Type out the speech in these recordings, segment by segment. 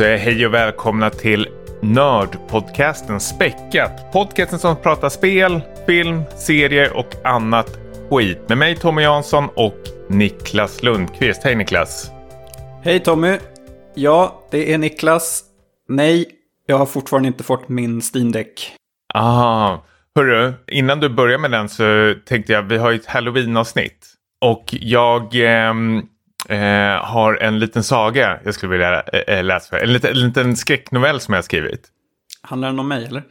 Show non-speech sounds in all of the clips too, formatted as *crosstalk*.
säger hej och välkomna till Nördpodcasten Späckat. Podcasten som pratar spel, film, serier och annat skit. Med mig Tommy Jansson och Niklas Lundqvist. Hej Niklas! Hej Tommy! Ja, det är Niklas. Nej, jag har fortfarande inte fått min Steam Deck. Ah, hörru, innan du börjar med den så tänkte jag vi har ett halloween-avsnitt. Och jag ehm, eh, har en liten saga jag skulle vilja eh, läsa för. En liten, en liten skräcknovell som jag har skrivit. Handlar den om mig eller?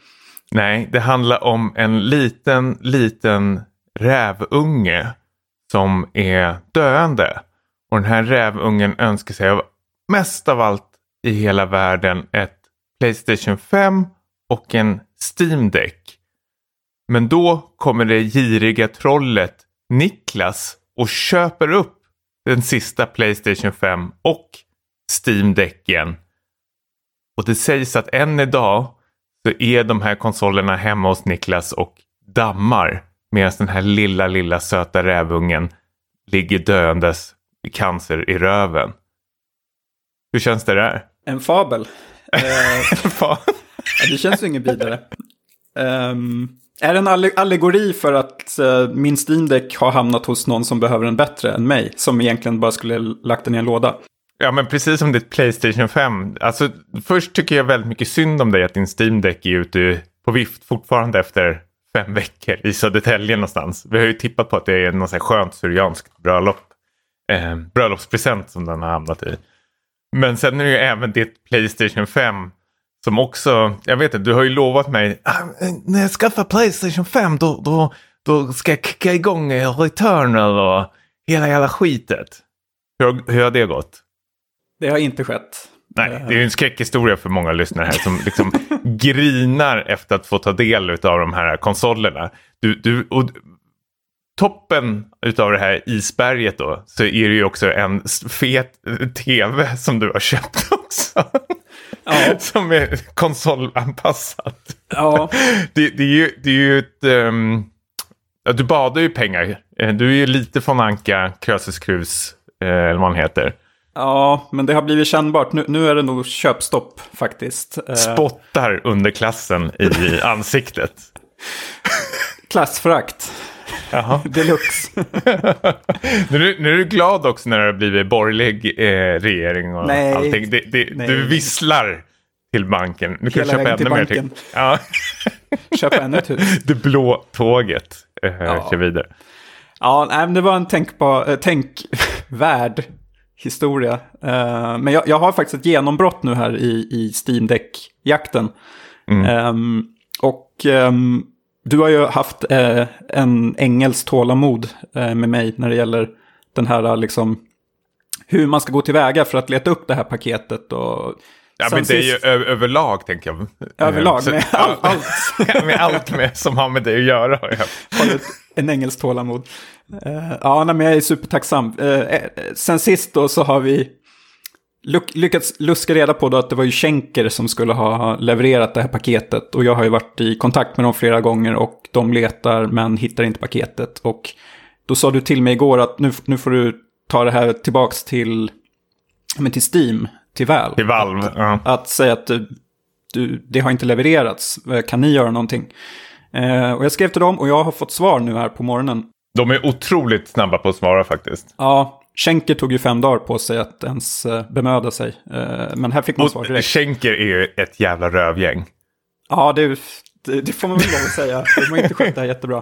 Nej, det handlar om en liten, liten rävunge som är döende. Och den här rävungen önskar sig av mest av allt i hela världen ett Playstation 5 och en Steam Deck. Men då kommer det giriga trollet Niklas och köper upp den sista Playstation 5 och Steam Decken. Och det sägs att än idag så är de här konsolerna hemma hos Niklas och dammar medan den här lilla, lilla söta rävungen ligger döendes i cancer i röven. Hur känns det där? En fabel. *laughs* Eh, ja, det känns ju inget vidare. Um, är det en allegori för att uh, min Steam Deck har hamnat hos någon som behöver den bättre än mig? Som egentligen bara skulle lagt den i en låda. Ja, men precis som ditt Playstation 5. Alltså, först tycker jag väldigt mycket synd om dig att din Steam Deck är ute på vift fortfarande efter fem veckor i Södertälje någonstans. Vi har ju tippat på att det är någon sån här skönt syrianskt bröllop. Eh, bröllopspresent som den har hamnat i. Men sen är det ju även ditt Playstation 5 som också, jag vet inte, du har ju lovat mig, ah, när jag skaffar Playstation 5 då, då, då ska jag kicka igång Returnal och hela jävla skitet. Hur, hur har det gått? Det har inte skett. Nej, det är ju en skräckhistoria för många lyssnare här som liksom *laughs* grinar efter att få ta del av de här konsolerna. Du, du, och toppen av det här isberget då så är det ju också en fet tv som du har köpt *laughs* också. Ja. *laughs* som är konsolanpassat. Ja. *laughs* Det, det, är ju, det är ju ett... Um, du badar ju pengar. Eh, du är ju lite von Anka, Krösus eh, eller vad han heter. Ja, men det har blivit kännbart. Nu, nu är det nog köpstopp faktiskt. Eh, Spottar under klassen i *laughs* ansiktet. Klassförakt. Jaha. *laughs* Deluxe. *laughs* nu, nu är du glad också när det har blivit borgerlig eh, regering och nej, allting. Det, det, nej. Du visslar till banken. Nu kan du köpa ännu mer. Till. Ja. *laughs* köpa ännu ett hus. Det blå tåget eh, ja. kör vidare. Ja, nej, men det var en tänkbar, eh, tänkvärd historia. Uh, men jag, jag, har faktiskt ett genombrott nu här i, i Steam Deck-jakten. Mm. Um, och um, du har ju haft uh, en ängels tålamod uh, med mig när det gäller den här liksom hur man ska gå tillväga för att leta upp det här paketet. Och Ja, men det är ju överlag tänker jag. *laughs* Överlag, med *laughs* all, allt. *laughs* med allt med, som har med det att göra. Har en engelskt tålamod. Uh, ja, nej, men jag är supertacksam. Uh, sen sist då så har vi lyckats luska reda på då att det var ju Schenker som skulle ha levererat det här paketet. Och jag har ju varit i kontakt med dem flera gånger och de letar men hittar inte paketet. Och då sa du till mig igår att nu, nu får du ta det här tillbaks till, men till Steam till Valve. Till Valve, att, ja. att säga att du, det har inte levererats, kan ni göra någonting? Eh, och jag skrev till dem och jag har fått svar nu här på morgonen. De är otroligt snabba på att svara faktiskt. Ja, Schenker tog ju fem dagar på sig att ens eh, bemöda sig. Eh, men här fick man svar direkt. Schenker är ju ett jävla rövgäng. Ja, det, det, det får man väl lov att säga. De har inte skött det här jättebra.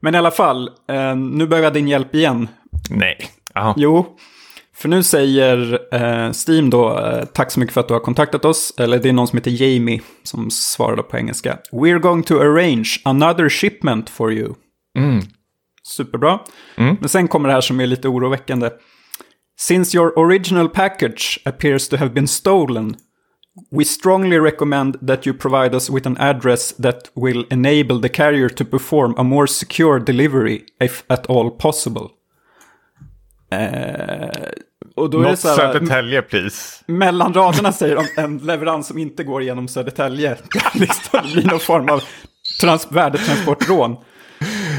Men i alla fall, eh, nu behöver jag din hjälp igen. Nej. Aha. Jo, för nu säger Steam då, tack så mycket för att du har kontaktat oss. Eller det är någon som heter Jamie som svarade på engelska. We're going to arrange another shipment for you. Mm. Superbra. Mm. Men sen kommer det här som är lite oroväckande. Since your original package appears to have been stolen, we strongly recommend that you provide us with an address that will enable the carrier to perform a more secure delivery if at all possible. Eh, och då Något är det så här, Södertälje, please. Mellan raderna säger de en leverans som inte går genom Södertälje. *laughs* liksom, det blir någon form av trans värdetransportrån.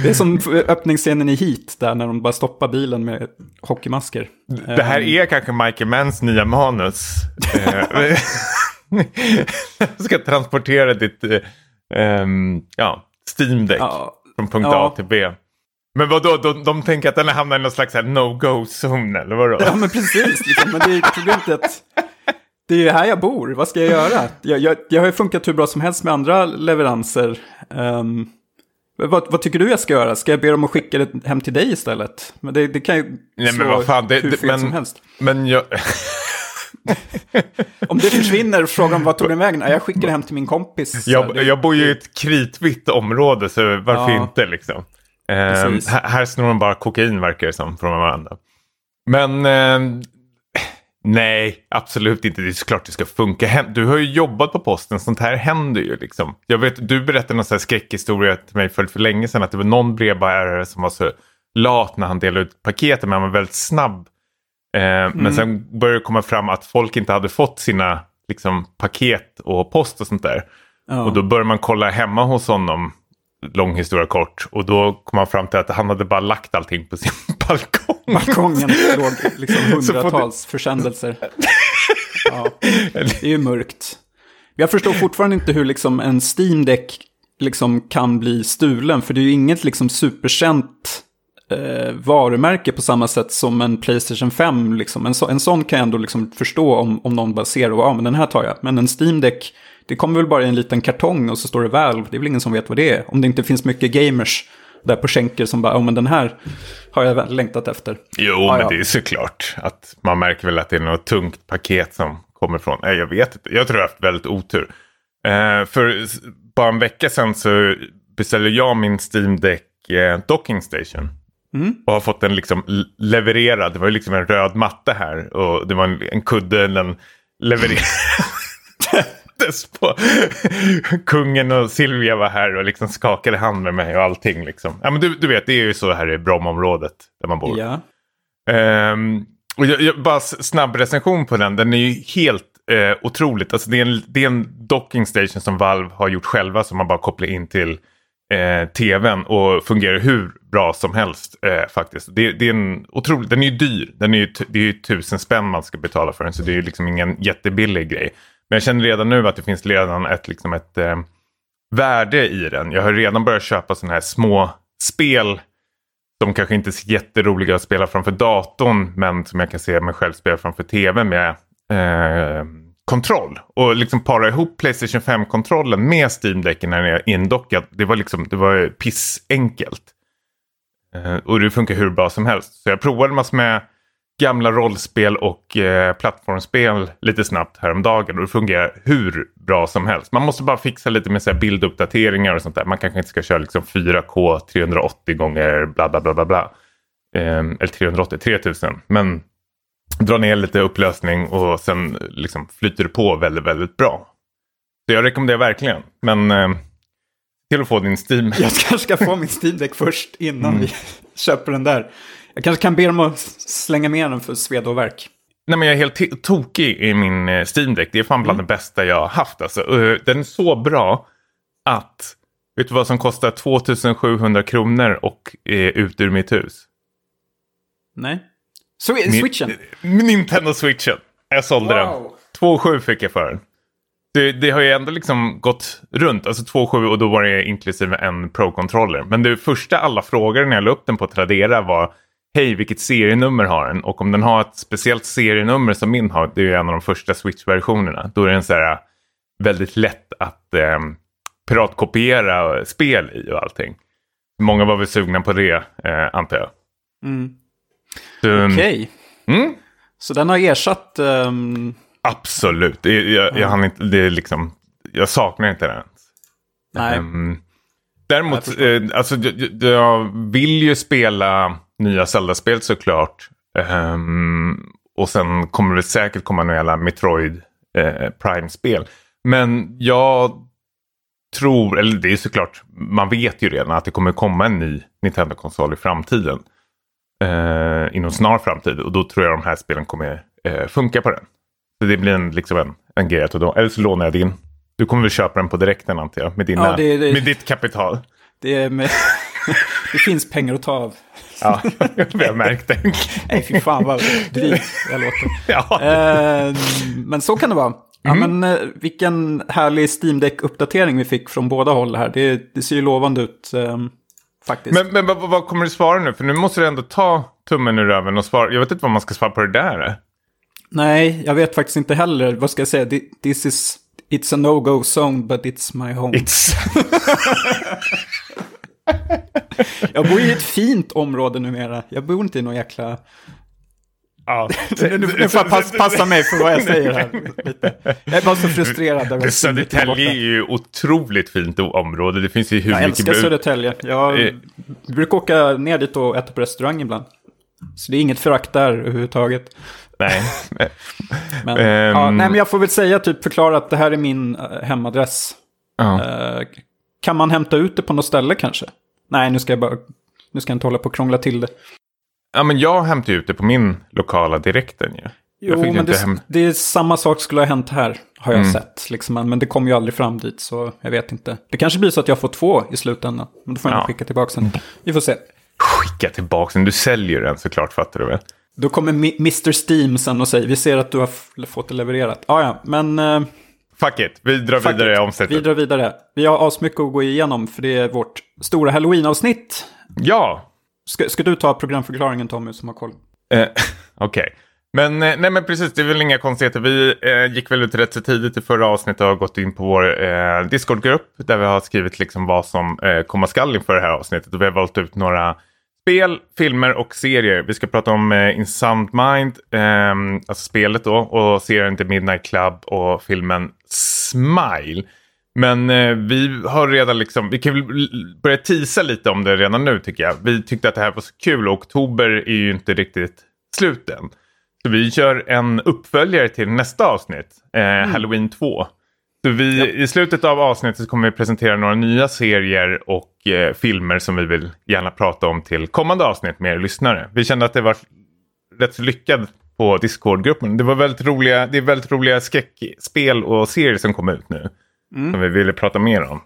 Det är som öppningsscenen i Heat, där när de bara stoppar bilen med hockeymasker. Det här Ehm, är kanske Michael Manns nya manus. Eh, *laughs* ska transportera ditt ehm, ja, Steam Deck Ja, från punkt ja. A till B. Men vadå, de, de tänker att den hamnar i någon slags no-go-zon eller vadå? Ja, men precis. Liksom. Men det är problemet att det är ju här jag bor. Vad ska jag göra? Jag, jag, jag har ju funkat hur bra som helst med andra leveranser. Ehm, vad, vad tycker du jag ska göra? Ska jag be dem att skicka det hem till dig istället? Men det, det kan ju Nej, men slå vad fan, det- hur fel men- som helst. Men jag... *laughs* Om det försvinner, frågar de vad tog den vägen? Ja, jag skickar det hem till min kompis. Jag, jag bor ju i ett kritvitt område så varför Ja. inte liksom. Eh, Precis. här, här snor de bara kokain verkar det som från varandra. Men eh, nej, absolut inte. Det är såklart det ska funka. Du har ju jobbat på posten, sånt här händer ju liksom. Jag vet, du berättade någon sån här skräckhistoria till mig för, för länge sedan att det var någon brevbärare som var så lat när han delade ut paketen men han var väldigt snabb. Eh, Men sen började det komma fram att folk inte hade fått sina liksom, paket och post och sånt där. Ja. Och då började man kolla hemma hos honom, lång historia kort. Och då kom man fram till att han hade bara lagt allting på sin balkong. Balkongen låg liksom *laughs* hundratals försändelser. Ja, det är ju mörkt. Jag förstår fortfarande inte hur liksom en Steam Deck liksom kan bli stulen. För det är ju inget liksom superkänt eh, varumärke på samma sätt som en Playstation 5. Liksom. En, så, en sån kan jag ändå liksom förstå om, om någon bara ser och ja, men den här tar jag. Men en Steam Deck, det kommer väl bara i en liten kartong och så står det Valve. Det är väl ingen som vet vad det är. Om det inte finns mycket gamers där på skänker som bara, ja men den här har jag väl längtat efter. Jo, Ja, men ja. det är såklart att man märker väl att det är något tungt paket som kommer från. Nej, jag vet inte. Jag tror jag har haft väldigt otur. Eh, för bara en vecka sedan så beställde jag min Steam Deck eh, docking station. Mm. Och har fått den liksom levererad. Det var ju liksom en röd matta här. Och det var en, en kudde den *laughs* *laughs* levererades på. *laughs* Kungen och Silvia var här och liksom skakade hand med mig och allting. Liksom. Ja, men du, du vet, det är ju så här i Brommaområdet där man bor. Ja. Ehm, och jag, jag, bara snabb recension på den. Den är ju helt eh, otroligt. Alltså det, är en, det är en docking station som Valve har gjort själva som man bara kopplar in till eh, tvn och fungerar hur bra som helst eh, faktiskt. Det, det är en otrolig, den är ju dyr. Den är ju, det är ju tusen spänn man ska betala för den så det är ju liksom ingen jättebillig grej. Men jag känner redan nu att det finns redan ett, liksom ett eh, värde i den. Jag har redan börjat köpa sådana här små spel som kanske inte är så jätteroliga att spela framför datorn men som jag kan se mig själv spela framför tv med eh, kontroll. Och liksom para ihop Playstation 5-kontrollen med Steam-däcken när den är indockad. Det var liksom, det var pissenkelt. Eh, och det funkar hur bra som helst. Så jag provade massor med gamla rollspel och eh, plattformsspel lite snabbt häromdagen och det fungerar hur bra som helst. Man måste bara fixa lite med så här bilduppdateringar och sånt där. Man kanske inte ska köra liksom 4K 380 gånger bla bla bla bla bla. Eh, eller 380, 3000. Men dra ner lite upplösning och sen liksom flyter det på väldigt, väldigt bra. Så jag rekommenderar verkligen. Men eh, till att få din Steam. Jag kanske ska få *laughs* min Steam Deck först innan Mm. vi *laughs* köper den där. Jag kanske kan be dem att slänga med den för sveda och verk. Nej men jag är helt tokig i min eh, Steam Deck. Det är fan bland det bästa jag har haft. Alltså. Eh, Den är så bra att, vet du vad som kostar 2700 kronor och är ut ur mitt hus? Nej. Swi- Switchen. Min Nintendo Switchen. Jag sålde den. Wow. 2,7 fick jag för den. Det, det har ju ändå liksom gått runt. Alltså 2,7 och då var det inklusive en Pro-controller. Men det första alla frågade när jag la upp den på Tradera var Hej, vilket serienummer har den? Och om den har ett speciellt serienummer som min har, det är en av de första Switch-versionerna. Då är den så här väldigt lätt att eh, piratkopiera spel i och allting. Många var väl sugna på det, eh, antar jag. Mm. Så, Okej. mm, Så den har ersatt... ehm, Absolut. Jag, jag, hann inte, det är liksom, jag saknar inte den. nej. Ehm, däremot, Jag eh, alltså, jag, jag- vill ju spela nya Zelda-spel såklart. Ehm, och sen kommer det säkert komma några Metroid eh, Prime-spel. Men jag tror, eller det är såklart, man vet ju redan att det kommer komma en ny Nintendo-konsol i framtiden. Eh, inom snar framtid. Och då tror jag de här spelen kommer eh, funka på den. Så det blir en, liksom en, en grej att då, Eller så lånar jag din. Du kommer väl köpa den på direkten antar jag. Med, dina, Ja, det- det- med ditt kapital. Det med... *laughs* det finns pengar att ta av. Ja, vi har märkt det. Nej, fy fan vad dryg jag *laughs* låter. Ja. Eh, men så kan det vara. Ja, Mm. men eh, vilken härlig Steam Deck-uppdatering vi fick från båda håll här. Det, det ser ju lovande ut eh, faktiskt. Men, men vad, vad kommer du svara nu? För nu måste du ändå ta tummen ur röven och svara. Jag vet inte vad man ska svara på det där. Nej, jag vet faktiskt inte heller. Vad ska jag säga? Thi- This is... It's a no-go zone, but it's my home. It's... *laughs* Jag bor i ett fint område numera. Jag bor inte i någon jäkla... Ja. *laughs* Nu, får jag pass, passa mig för vad jag säger här. Lite. Jag är bara så frustrerad. över Södertälje är ju otroligt fint område. Det finns ju hur Jag mycket... älskar Södertälje. Jag Eh. brukar åka ner dit och äta på restaurang ibland. Så det är inget förakt där överhuvudtaget. Nej. *laughs* Men, Ehm. ja, nej, men jag får väl säga, typ förklara att det här är min eh, hemadress. Ja. Eh, kan man hämta ut det på något ställe kanske? Nej, nu ska jag bara... Nu ska jag inte hålla på och krångla till det. ja, men jag hämtar ju ut det på min lokala direkten ju. Jo, men inte det, hem... det är samma sak skulle ha hänt här, har jag Mm. sett. Liksom, men det kommer ju aldrig fram dit, så jag vet inte. Det kanske blir så att jag får två i slutändan. Men då får jag Ja. skicka tillbaka den. Vi får se. Skicka tillbaka den. Du säljer den såklart, fattar du väl? Då kommer Mr. Steam sen och säger, vi ser att du har fått det levererat. Ah, ja, men eh, Fuck it, vi drar vidare i omsättet. vi drar vidare. Vi har asmycket att gå igenom, för det är vårt stora halloween-avsnitt. Ja, Ska, ska du ta programförklaringen Tommy, som har koll? Eh, *laughs* Okej. Men, eh, nej, men precis, det är väl inga konstigheter. Vi eh, gick väl ut rätt så tidigt i förra avsnittet och har gått in på vår eh, Discord-grupp där vi har skrivit liksom vad som eh, komma skall inför det här avsnittet. Och vi har valt ut några spel, filmer och serier. Vi ska prata om eh, In Sound Mind, eh, alltså spelet då, och serien The Midnight Club och filmen Smile. Men eh, vi har redan liksom, vi kan väl börja tisa lite om det redan nu tycker jag. Vi tyckte att det här var så kul och oktober är ju inte riktigt slut än. Så vi kör en uppföljare till nästa avsnitt, eh, Halloween 2. Vi, I slutet av avsnittet kommer vi presentera några nya serier och eh, filmer som vi vill gärna prata om till kommande avsnitt med er lyssnare. Vi kände att det var rätt så lyckad på Discord-gruppen. Det var väldigt roliga, det är väldigt roliga skräckspel och serier som kom ut nu. Som vi ville prata mer om.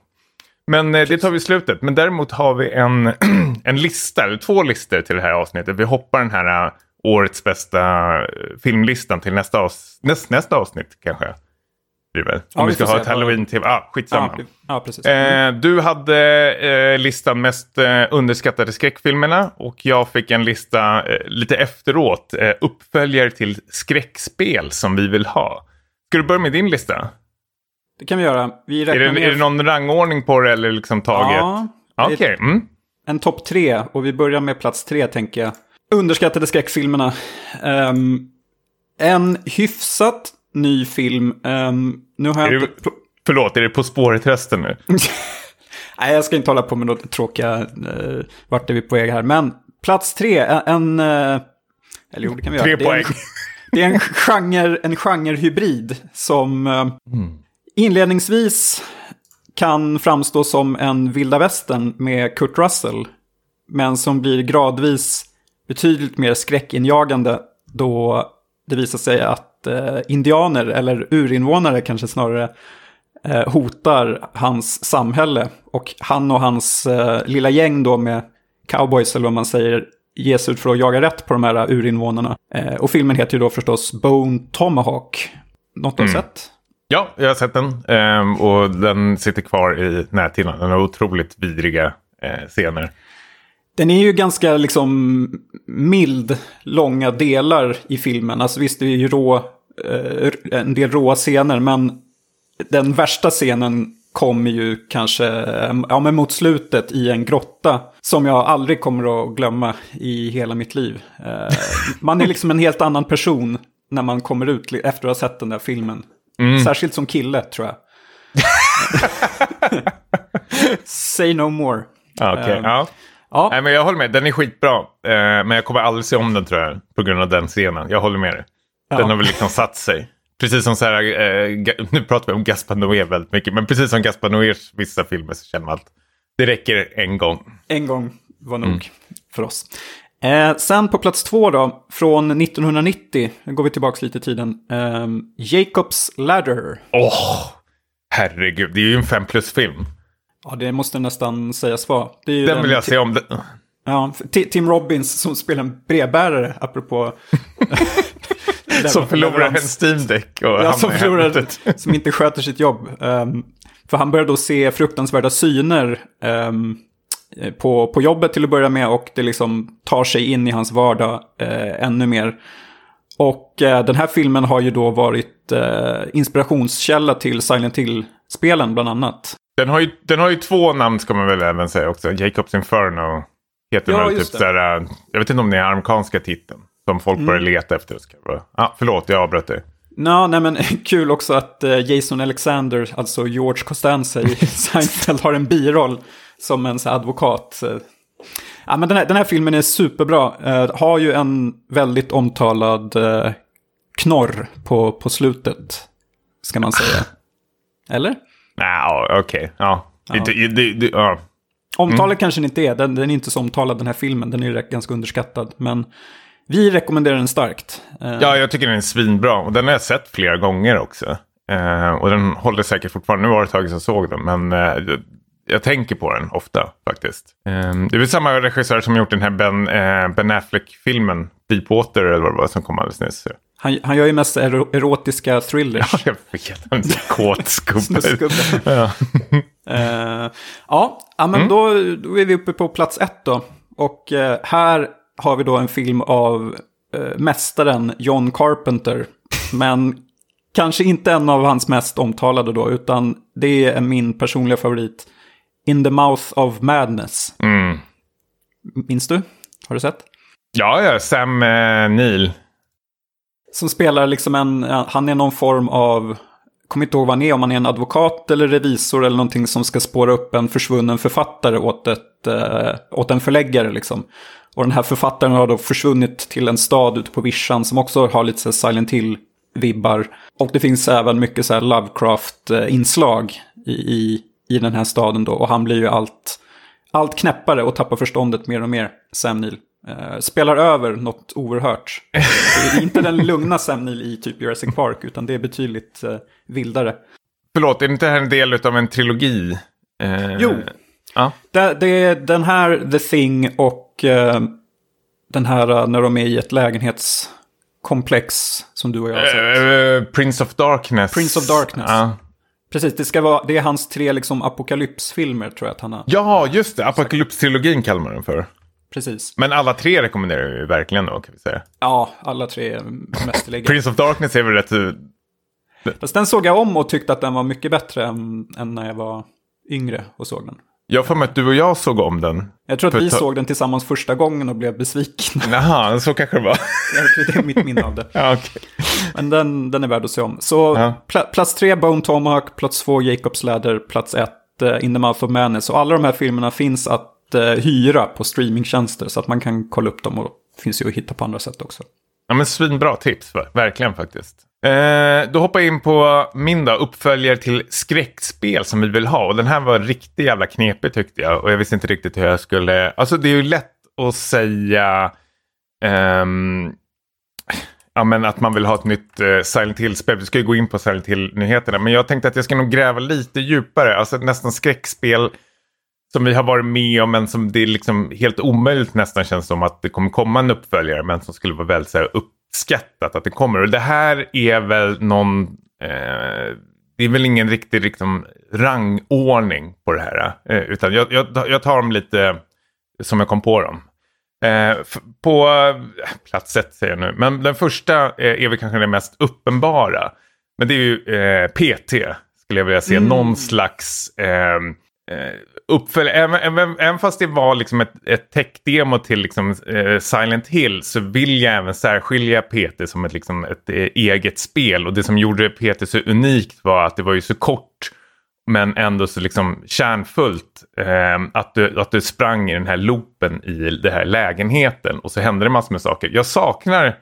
Men eh, det tar vi i slutet. Men däremot har vi en, *clears throat* en lista, eller två listor till det här avsnittet. Vi hoppar den här eh, årets bästa eh, filmlistan till nästa, avs näst, nästa avsnitt kanske. Väl? Ja, Om vi ska ha ett halloween-tema. Ah, skitsamma. Ja, ja precis. Eh, du hade eh, listan mest eh, underskattade skräckfilmerna och jag fick en lista eh, lite efteråt. Eh, uppföljare till skräckspel som vi vill ha. Ska du börja med din lista? det kan vi göra. Vi Är det, ner är det någon rangordning på det eller liksom taget? Ja, Okej. Mm. en topp tre och vi börjar med plats tre tänker jag. Underskattade skräckfilmerna. Ehm, en hyfsat ny film. Ehm, nu har Är jag det, inte... förlåt, är det På spåret-rösten nu? *laughs* Nej, jag ska inte hålla på med något tråkiga... Uh, vart är vi på väg här? Men plats tre, en... eh, eller jo, det kan vi Tre göra. Det är en- poäng. *laughs* Det är en genre, en genrehybrid som eh, inledningsvis kan framstå som en vilda västern med Kurt Russell. Men som blir gradvis betydligt mer skräckinjagande då det visar sig att eh, indianer, eller urinvånare kanske snarare, eh, hotar hans samhälle. Och han och hans eh, lilla gäng då med cowboys, eller vad man säger, ger sig ut för att jaga rätt på de här urinvånarna. Eh, och filmen heter ju då förstås Bone Tomahawk. Något du har sett? Ja, jag har sett den. ehm, och den sitter kvar i näthinnan. Den har otroligt vidriga eh, scener. Den är ju ganska liksom mild, långa delar i filmen. Alltså visst, det är ju rå, eh, en del råa scener, men den värsta scenen kommer ju kanske eh, ja, men mot slutet i en grotta som jag aldrig kommer att glömma i hela mitt liv. Eh, man är liksom en helt annan person när man kommer ut efter att ha sett den där filmen. Särskilt som kille, tror jag. *laughs* Say no more. Ja, Okej, Ehm, ja. Nej, men jag håller med. Den är skitbra. Eh, men jag kommer aldrig se om den tror jag. På grund av den scenen. Jag håller med dig. Den Ja. har väl liksom satt sig. Precis som så här, eh, nu pratar vi om Gaspar Noé väldigt mycket. Men precis som Gaspar Noés vissa filmer så känner man att det räcker en gång. En gång var nog Mm. för oss. Eh, sen på plats två då, från 1990, nu går vi tillbaka lite i tiden. ehm, Jacob's Ladder. Åh, herregud. Det är ju en fem plus-film. Ja, det måste nästan sägas vara. Det är ju Den vill jag se om. Det. Ja, Tim Robbins som spelar en brevbärare, apropå... *laughs* som förlorar en Steam Deck och ja, som, förlorar, *laughs* som inte sköter sitt jobb. Um, för han börjar då se fruktansvärda syner um, på, på jobbet till att börja med och det liksom tar sig in i hans vardag uh, ännu mer. Och uh, den här filmen har ju då varit uh, inspirationskälla till Silent Hill-spelen bland annat. Den har, ju, den har ju två namn ska man väl även säga också. Jacobs Inferno heter ja, väl typ sådär, Jag vet inte om det är amerikanska titeln. Som folk mm. börjar leta efter. Ja, ah, förlåt, jag avbröt dig. No, nej, men *laughs* kul också att uh, Jason Alexander, alltså George Costanza i *laughs* Seinfeld, har en biroll som en så, advokat. Ja, men den, här, den här filmen är superbra. Uh, har ju en väldigt omtalad uh, knorr på, på slutet, ska man säga. *laughs* Eller? Nej, okej. Okay. Ja. ja. Det, det, det, ja. Omtalet mm. kanske den inte är. Den, den, är inte så omtalad den här filmen. Den är ganska underskattad. Men vi rekommenderar den starkt. Eh, ja, jag tycker den är svinbra. Och den har jag sett flera gånger också. Uh, och den håller säkert fortfarande. Nu var det ett tag sedan jag såg den. Men uh, jag tänker på den ofta faktiskt. Uh, det är väl samma regissör som gjort den här Ben, ben Affleck-filmen. Deepwater eller vad det var som kom alldeles nyss. Han, han gör ju mest erotiska thrillers. Ja, jag vet. Han är kåt *laughs* skubbe. *laughs* ja. ja, men mm. då, då är vi uppe på plats ett då. Och här har vi då en film av eh, mästaren John Carpenter. Men kanske inte en av hans mest omtalade då, utan det är min personliga favorit. In the mouth of madness. Mm. Minns du? Har du sett? Ja, ja, Sam eh, Neill. Som spelar liksom en, han är någon form av, kommer inte ihåg vad han är, om han är en advokat eller revisor eller någonting som ska spåra upp en försvunnen författare åt, ett, eh, åt en förläggare liksom. Och den här författaren har då försvunnit till en stad ute på vischan som också har lite så Silent Hill-vibbar. Och det finns även mycket så Lovecraft-inslag i, i, i den här staden då. Och han blir ju allt, allt knäppare och tappar förståndet mer och mer, Sam Neill. Uh, spelar över något oerhört. Det är inte den lugna Sam Neill i typ Jurassic Park, utan det är betydligt uh, vildare. Förlåt, är inte det här en del av en trilogi? Uh, jo, ja. det, det är den här, The Thing och eh, den här eh, när de är i ett lägenhetskomplex som du och jag har sett. Uh, Prince of Darkness. Prince of Darkness. Uh. Precis, det, ska vara, det är hans tre liksom, apokalypsfilmer tror jag att han har. Ja, just det. Apokalypstrilogin kallar man den för. Precis. Men alla tre rekommenderar vi verkligen då, kan vi säga. Ja, alla tre är mästerliga. *laughs* Prince of Darkness är väl rätt... Fast den såg jag om och tyckte att den var mycket bättre än, än när jag var yngre och såg den. Jag får att du och jag såg om den. Jag tror att vi såg den tillsammans första gången och blev besvikna. *laughs* Jaha, så kanske det var. *laughs* det är mitt minne av det. ja, okay. Men den, den är värd att se om. Så ja. pl plats tre Bone Tomahawk, plats två Jacobs Ladder, plats ett uh, In the Mouth of Madness. Och alla de här filmerna finns att Eh, hyra på streamingtjänster så att man kan kolla upp dem och finns ju att hitta på andra sätt också. Ja men svinbra tips, verkligen faktiskt. Eh, då hoppar jag in på min då, uppföljare till skräckspel som vi vill ha. Och den här var riktigt jävla knepig tyckte jag. Och jag visste inte riktigt hur jag skulle... Alltså det är ju lätt att säga... Ehm... ja, men att man vill ha ett nytt eh, Silent Hill-spel. Vi ska ju gå in på Silent Hill-nyheterna. Men jag tänkte att jag ska nog gräva lite djupare. Alltså nästan skräckspel som vi har varit med om men som det är liksom helt omöjligt nästan känns som att det kommer komma en uppföljare men som skulle vara väldigt så här, upp, uppskattat att det kommer. Och det här är väl någon... Eh, det är väl ingen riktig liksom, rangordning på det här. Eh, utan jag, jag, jag, tar dem lite som jag kom på dem. Eh, på eh, plats ett säger jag nu. Men den första är väl kanske den mest uppenbara. Men det är ju eh, PT. Skulle jag vilja se. Mm. Någon slags eh, även, även, även, fast det var liksom ett, ett tech-demo till liksom, eh, Silent Hill så vill jag även särskilja PT som ett, liksom, ett eh, eget spel. Och det som gjorde PT så unikt var att det var ju så kort men ändå så liksom kärnfullt. Eh, att, du, att du sprang i den här loopen i den här lägenheten och så hände det massor med saker. Jag saknar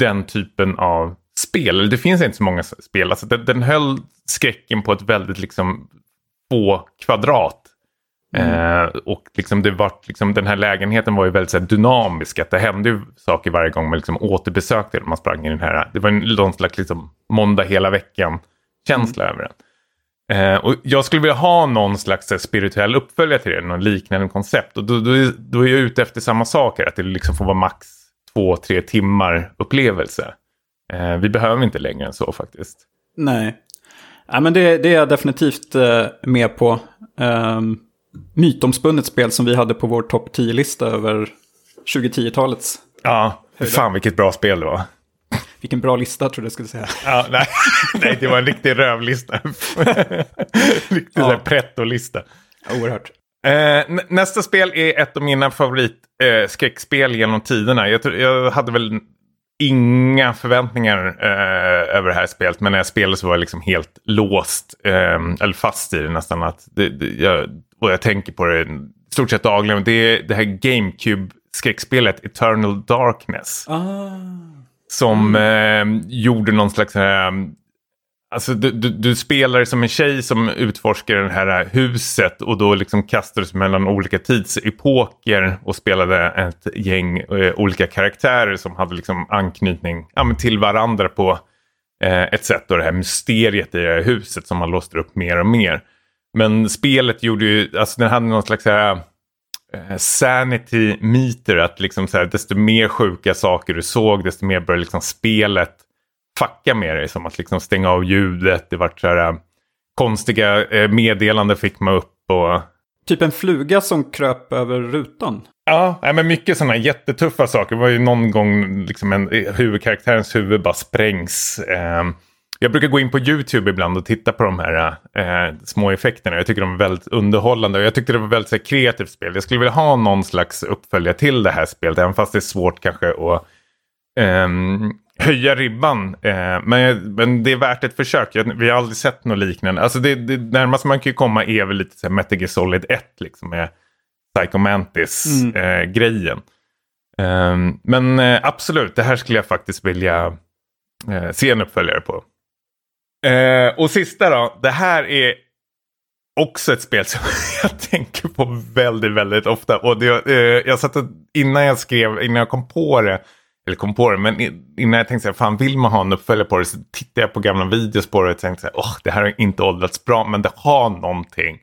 den typen av spel. Det finns inte så många spel. Alltså, den, den höll skräcken på ett väldigt liksom få kvadrat. Mm. Eh, och liksom det var, liksom, den här lägenheten var ju väldigt så här, dynamisk. Att det hände ju saker varje gång man liksom återbesökte den. Man sprang i den här. Det var en, någon slags liksom, måndag hela veckan känsla mm. över den. Eh, och jag skulle vilja ha någon slags spirituell uppföljare till det, någon liknande koncept. Och då, då, är, då är jag ute efter samma saker, att det liksom får vara max två, tre timmar upplevelse. Eh, vi behöver inte längre än så faktiskt. Nej. Ja, men det, det är jag definitivt eh, med på. Um, mytomspunnet spel som vi hade på vår topp 10-lista över 2010-talets. Ja, fan vilket bra spel det var. Vilken bra lista tror du jag skulle säga. Ja, nej, *laughs* nej, det var en riktig rövlista. *laughs* riktig ja. pretto-lista. Oerhört. Eh, nästa spel är ett av mina favoritskräckspel eh, genom tiderna. Jag, jag, hade väl inga förväntningar eh, över det här spelet. Men när jag spelade så var jag liksom helt låst. Eh, eller fast i det nästan. Att det, det, jag, och jag tänker på det i stort sett dagligen. Det är det här GameCube-skräckspelet Eternal Darkness. Ah. Som eh, gjorde någon slags... Eh, alltså du, du, du, spelar som en tjej som utforskar det här huset och då liksom kastades mellan olika tidsepoker och spelade ett gäng eh, olika karaktärer som hade liksom anknytning ja, till varandra på eh, ett sätt. Och det här mysteriet i det här huset som man låste upp mer och mer. Men spelet gjorde ju, alltså den hade någon slags här, eh, sanity meter. Att liksom så här, desto mer sjuka saker du såg desto mer började liksom spelet fucka med dig. Som att liksom stänga av ljudet. Det vart så här eh, konstiga eh, meddelanden fick man upp. Och... Typ en fluga som kröp över rutan. Ja, men mycket sådana jättetuffa saker. Det var ju någon gång liksom en, huvudkaraktärens huvud bara sprängs. Eh, jag brukar gå in på YouTube ibland och titta på de här eh, små effekterna. Jag tycker de är väldigt underhållande och jag tyckte det var väldigt så här, kreativt spel. Jag skulle vilja ha någon slags uppföljare till det här spelet, även fast det är svårt kanske att eh, höja ribban. Eh, men, men det är värt ett försök. Jag, vi har aldrig sett något liknande. Alltså det, det närmaste man kan komma är väl lite så här Metal Gear Solid 1 liksom med Psycho Mantis-grejen. Mm. Eh, men eh, absolut, det här skulle jag faktiskt vilja eh, se en uppföljare på. Eh, och sista då. Det här är också ett spel som *laughs* jag tänker på väldigt, väldigt ofta. Och det, eh, jag satt och, innan jag skrev, innan jag kom på det, eller kom på det, men innan jag tänkte så här, fan vill man ha en uppföljare på det så tittade jag på gamla videos på det och tänkte så här, åh, det här har inte åldrats bra, men det har någonting.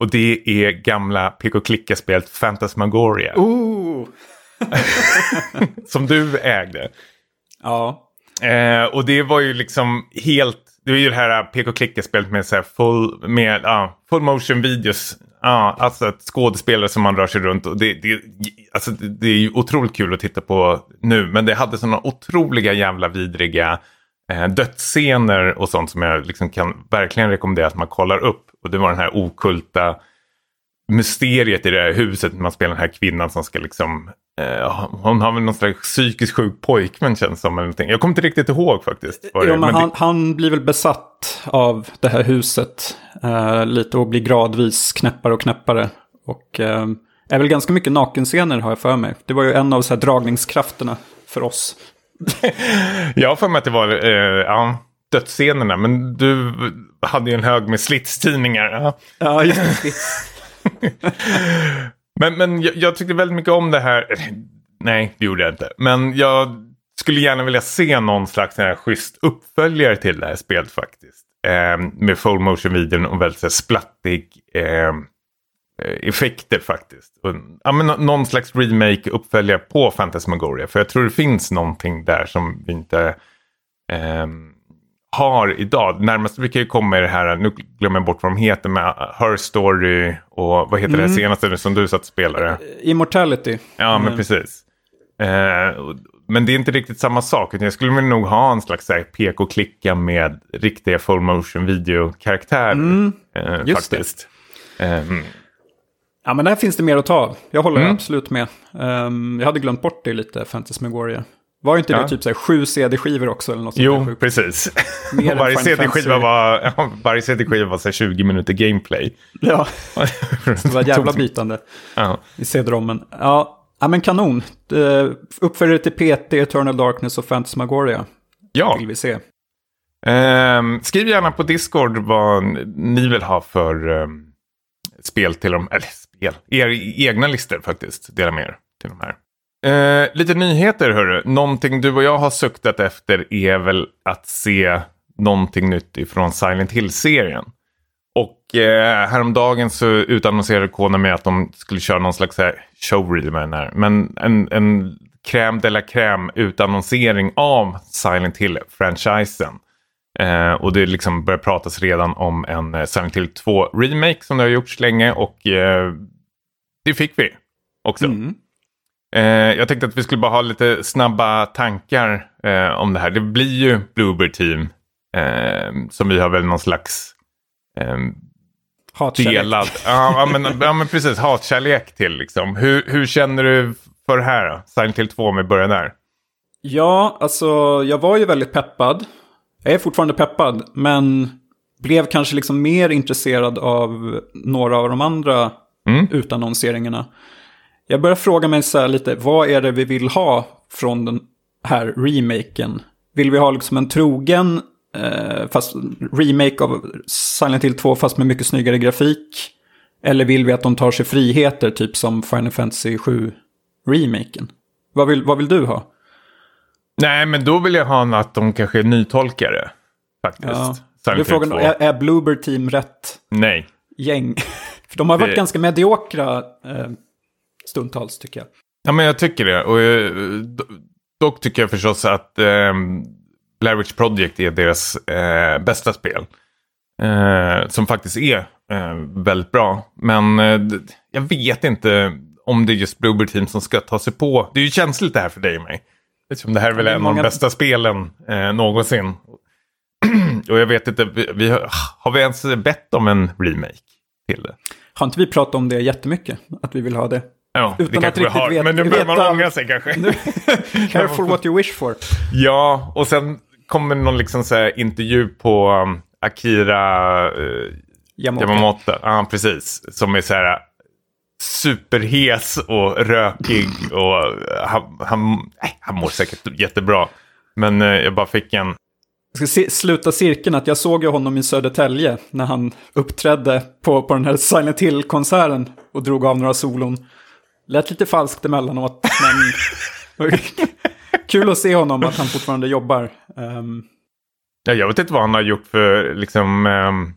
Och det är gamla pick och klicka-spelet Fantasmagoria. Ooh. *laughs* som du ägde. Ja. Eh, och det var ju liksom helt det är ju det här äh, PK-klicka-spelet med, så full, med uh, full motion videos. Uh, alltså ett skådespelare som man rör sig runt. Och det, det, alltså det, det är ju otroligt kul att titta på nu. Men det hade sådana otroliga jävla vidriga eh, dödsscener och sånt som jag liksom kan verkligen rekommendera att man kollar upp. Och det var den här okulta mysteriet i det här huset. Man spelar den här kvinnan som ska liksom Eh, hon har väl någon slags psykiskt sjuk pojkvän känns som. Eller någonting. Jag kommer inte riktigt ihåg faktiskt. Jo, men men han, det... han, blir väl besatt av det här huset. Uh, lite och blir gradvis knäppare och knäppare. Och uh, är väl ganska mycket nakenscener har jag för mig. Det var ju en av så här dragningskrafterna för oss. *laughs* jag har för mig att det var uh, ja, dödsscenerna. Men du hade ju en hög med slitstidningar. Ja, ja just det. *laughs* *laughs* Men, men jag, jag tyckte väldigt mycket om det här. *laughs* Nej, det gjorde jag inte. Men jag skulle gärna vilja se någon slags här schysst uppföljare till det här spelet faktiskt. Eh, med full motion-videon och väldigt så här, splattig ehm, eh, effekter faktiskt. Och, ja, men någon slags remake, uppföljare på Fantasmagoria. För jag tror det finns någonting där som vi inte eh, har idag. Närmast vi kan ju komma i det här, nu glömmer jag bort vad de heter, med Her Story och vad heter mm. det senaste som du satt och spelade? Immortality. Ja, men mm. precis. Eh, men det är inte riktigt samma sak. Utan jag skulle väl nog ha en slags PK-klicka med riktiga full motion video-karaktärer. Mm. Eh, faktiskt. Um, ja, men där finns det mer att ta av. Jag håller mm. absolut med. Um, jag hade glömt bort det lite, Fantasmagoria. Var inte ja. det typ så här, sju CD-skivor också? Eller något jo, precis. *laughs* varje CD-skiva var, *laughs* varje CD-skiva var så här, 20 minuter gameplay. Ja, *laughs* det var jävla bytande ja. i CD-rommen. Ja, ja, men kanon. Uppföljare till PT, Eternal Darkness och Phantasmagoria. Ja. Vill vi se. Um, skriv gärna på Discord vad ni vill ha för um, spel till dem. Eller spel, er egna listor faktiskt. Dela med er till de här. Eh, lite nyheter hörru. Någonting du och jag har suktat efter är väl att se någonting nytt ifrån Silent Hill-serien. Och eh, häromdagen så utannonserade Konami att de skulle köra någon slags showreel med den här. Men en, en crème de la crème utannonsering av Silent Hill-franchisen. Eh, och det liksom börjar pratas redan om en eh, Silent Hill 2-remake som det har gjorts länge. Och eh, det fick vi också. Mm. Eh, jag tänkte att vi skulle bara ha lite snabba tankar eh, om det här. Det blir ju Bluebird Team eh, som vi har väl någon slags Hatkärlek. delad, ja, ja, men, ja men precis, hatkärlek till liksom. Hur, hur känner du för det här då? Silent Hill 2 om vi börjar där. Ja, alltså jag var ju väldigt peppad. Jag är fortfarande peppad, men blev kanske liksom mer intresserad av några av de andra Mm. utannonseringarna. Jag börjar fråga mig så här lite, vad är det vi vill ha från den här remaken? Vill vi ha liksom en trogen eh, fast remake av Silent Hill 2 fast med mycket snyggare grafik? Eller vill vi att de tar sig friheter, typ som Final Fantasy 7-remaken? Vad vill, vad vill du ha? Nej, men då vill jag ha att de kanske är nytolkare. Faktiskt. Ja. Silent är frågan, 2. är, är Bluebird Team rätt Nej. gäng? *laughs* För de har varit Det- ganska mediokra eh, stundtals tycker jag. Ja, men jag tycker det. Och, eh, do- dock tycker jag förstås att eh, Blair Witch Project är deras eh, bästa spel. Eh, som faktiskt är eh, väldigt bra. Men eh, jag vet inte om det är just Bluebird Team som ska ta sig på. Det är ju känsligt det här för dig och mig. Eftersom det här är väl en av många- de bästa spelen eh, någonsin. *clears throat* och jag vet inte, vi, vi har, har vi ens bett om en remake till det? Har inte vi pratat om det jättemycket? Att vi vill ha det? Ja, Utan det att kanske vi riktigt har. vet- men nu börjar man ångra sig kanske. *laughs* Careful what you wish for. Ja, och sen kommer någon liksom så här intervju på um, Akira uh, Yamamoto. Ja, precis. Som är så här superhes och rökig och uh, han, han, nej, han mår säkert jättebra. Men uh, jag bara fick en... Jag ska sluta cirkeln att jag såg ju honom i Södertälje när han uppträdde på, på den här Silent Hill-konserten och drog av några solon. Lät lite falskt emellanåt, men *laughs* kul att se honom att han fortfarande jobbar. Ehm, Ja, jag vet inte vad han har gjort för liksom um,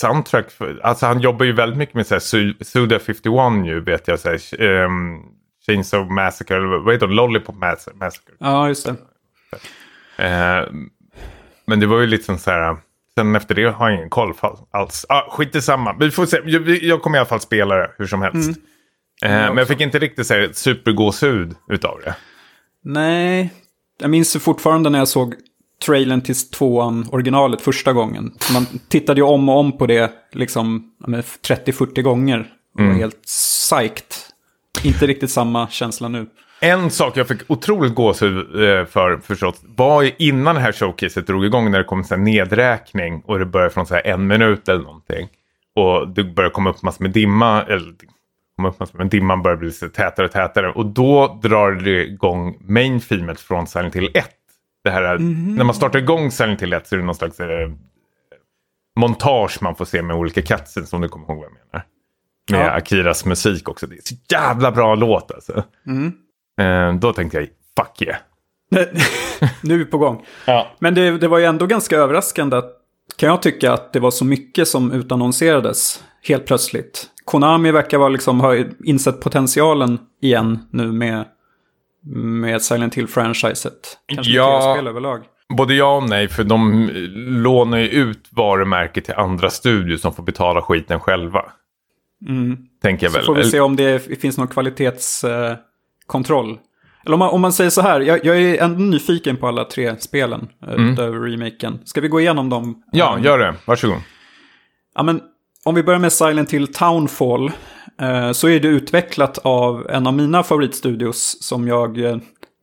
soundtrack. För, alltså han jobbar ju väldigt mycket med så här, Su- Suda 51 ju vet jag. Så här, um, Chainsaw Massacre, eller vad heter det? Lollipop Mass- Massacre. ja, just det. Eh, men det var ju liksom så här. Sen efter det har jag ingen koll alls. Ah, skit i samma. Vi får se. Jag, jag kommer i alla fall spela det hur som helst. Eh, men jag fick inte riktigt så här, supergåshud utav det. Nej, jag minns fortfarande när jag såg trailern till tvåan, originalet, första gången. Man tittade ju om och om på det liksom ja, men 30-40 gånger. Och var helt psyched. Inte riktigt samma känsla nu. En sak jag fick otroligt gåshud eh, för förstås var ju innan det här showcaset drog igång när det kom en nedräkning och det började från så här en minut eller någonting. Och det började komma upp massor med dimma, eller med dimman började bli så tätare och tätare. Och då drar det igång main themet från Silent Hill 1. Det här, När man startar igång Silent Hill 1 så är det någon slags eh, montage man får se med olika cutscenes som du kommer ihåg vad jag menar. Med Ja. Akiras musik också. Det är så jävla bra låt alltså. Eh, då tänkte jag, fuck yeah. *laughs* nu är vi på gång. *laughs* Ja. Men det, det var ju ändå ganska överraskande att, kan jag tycka att det var så mycket som utannonserades helt plötsligt. Konami verkar vara liksom, ha insett potentialen igen nu med, med Silent Hill-franchiset. Kanske Ja. spel överlag. Både ja och nej, för de lånar ju ut varumärket till andra studios som får betala skiten själva. Tänker jag Så väl. får vi se om det finns någon kvalitetskontroll. Eller om man, om man säger så här, jag, jag är ändå nyfiken på alla tre spelen eh, utöver remaken. Ska vi gå igenom dem? Mm. Ja, gör det. Varsågod. Ja, men om vi börjar med Silent Hill Townfall eh, så är det utvecklat av en av mina favoritstudios som jag eh,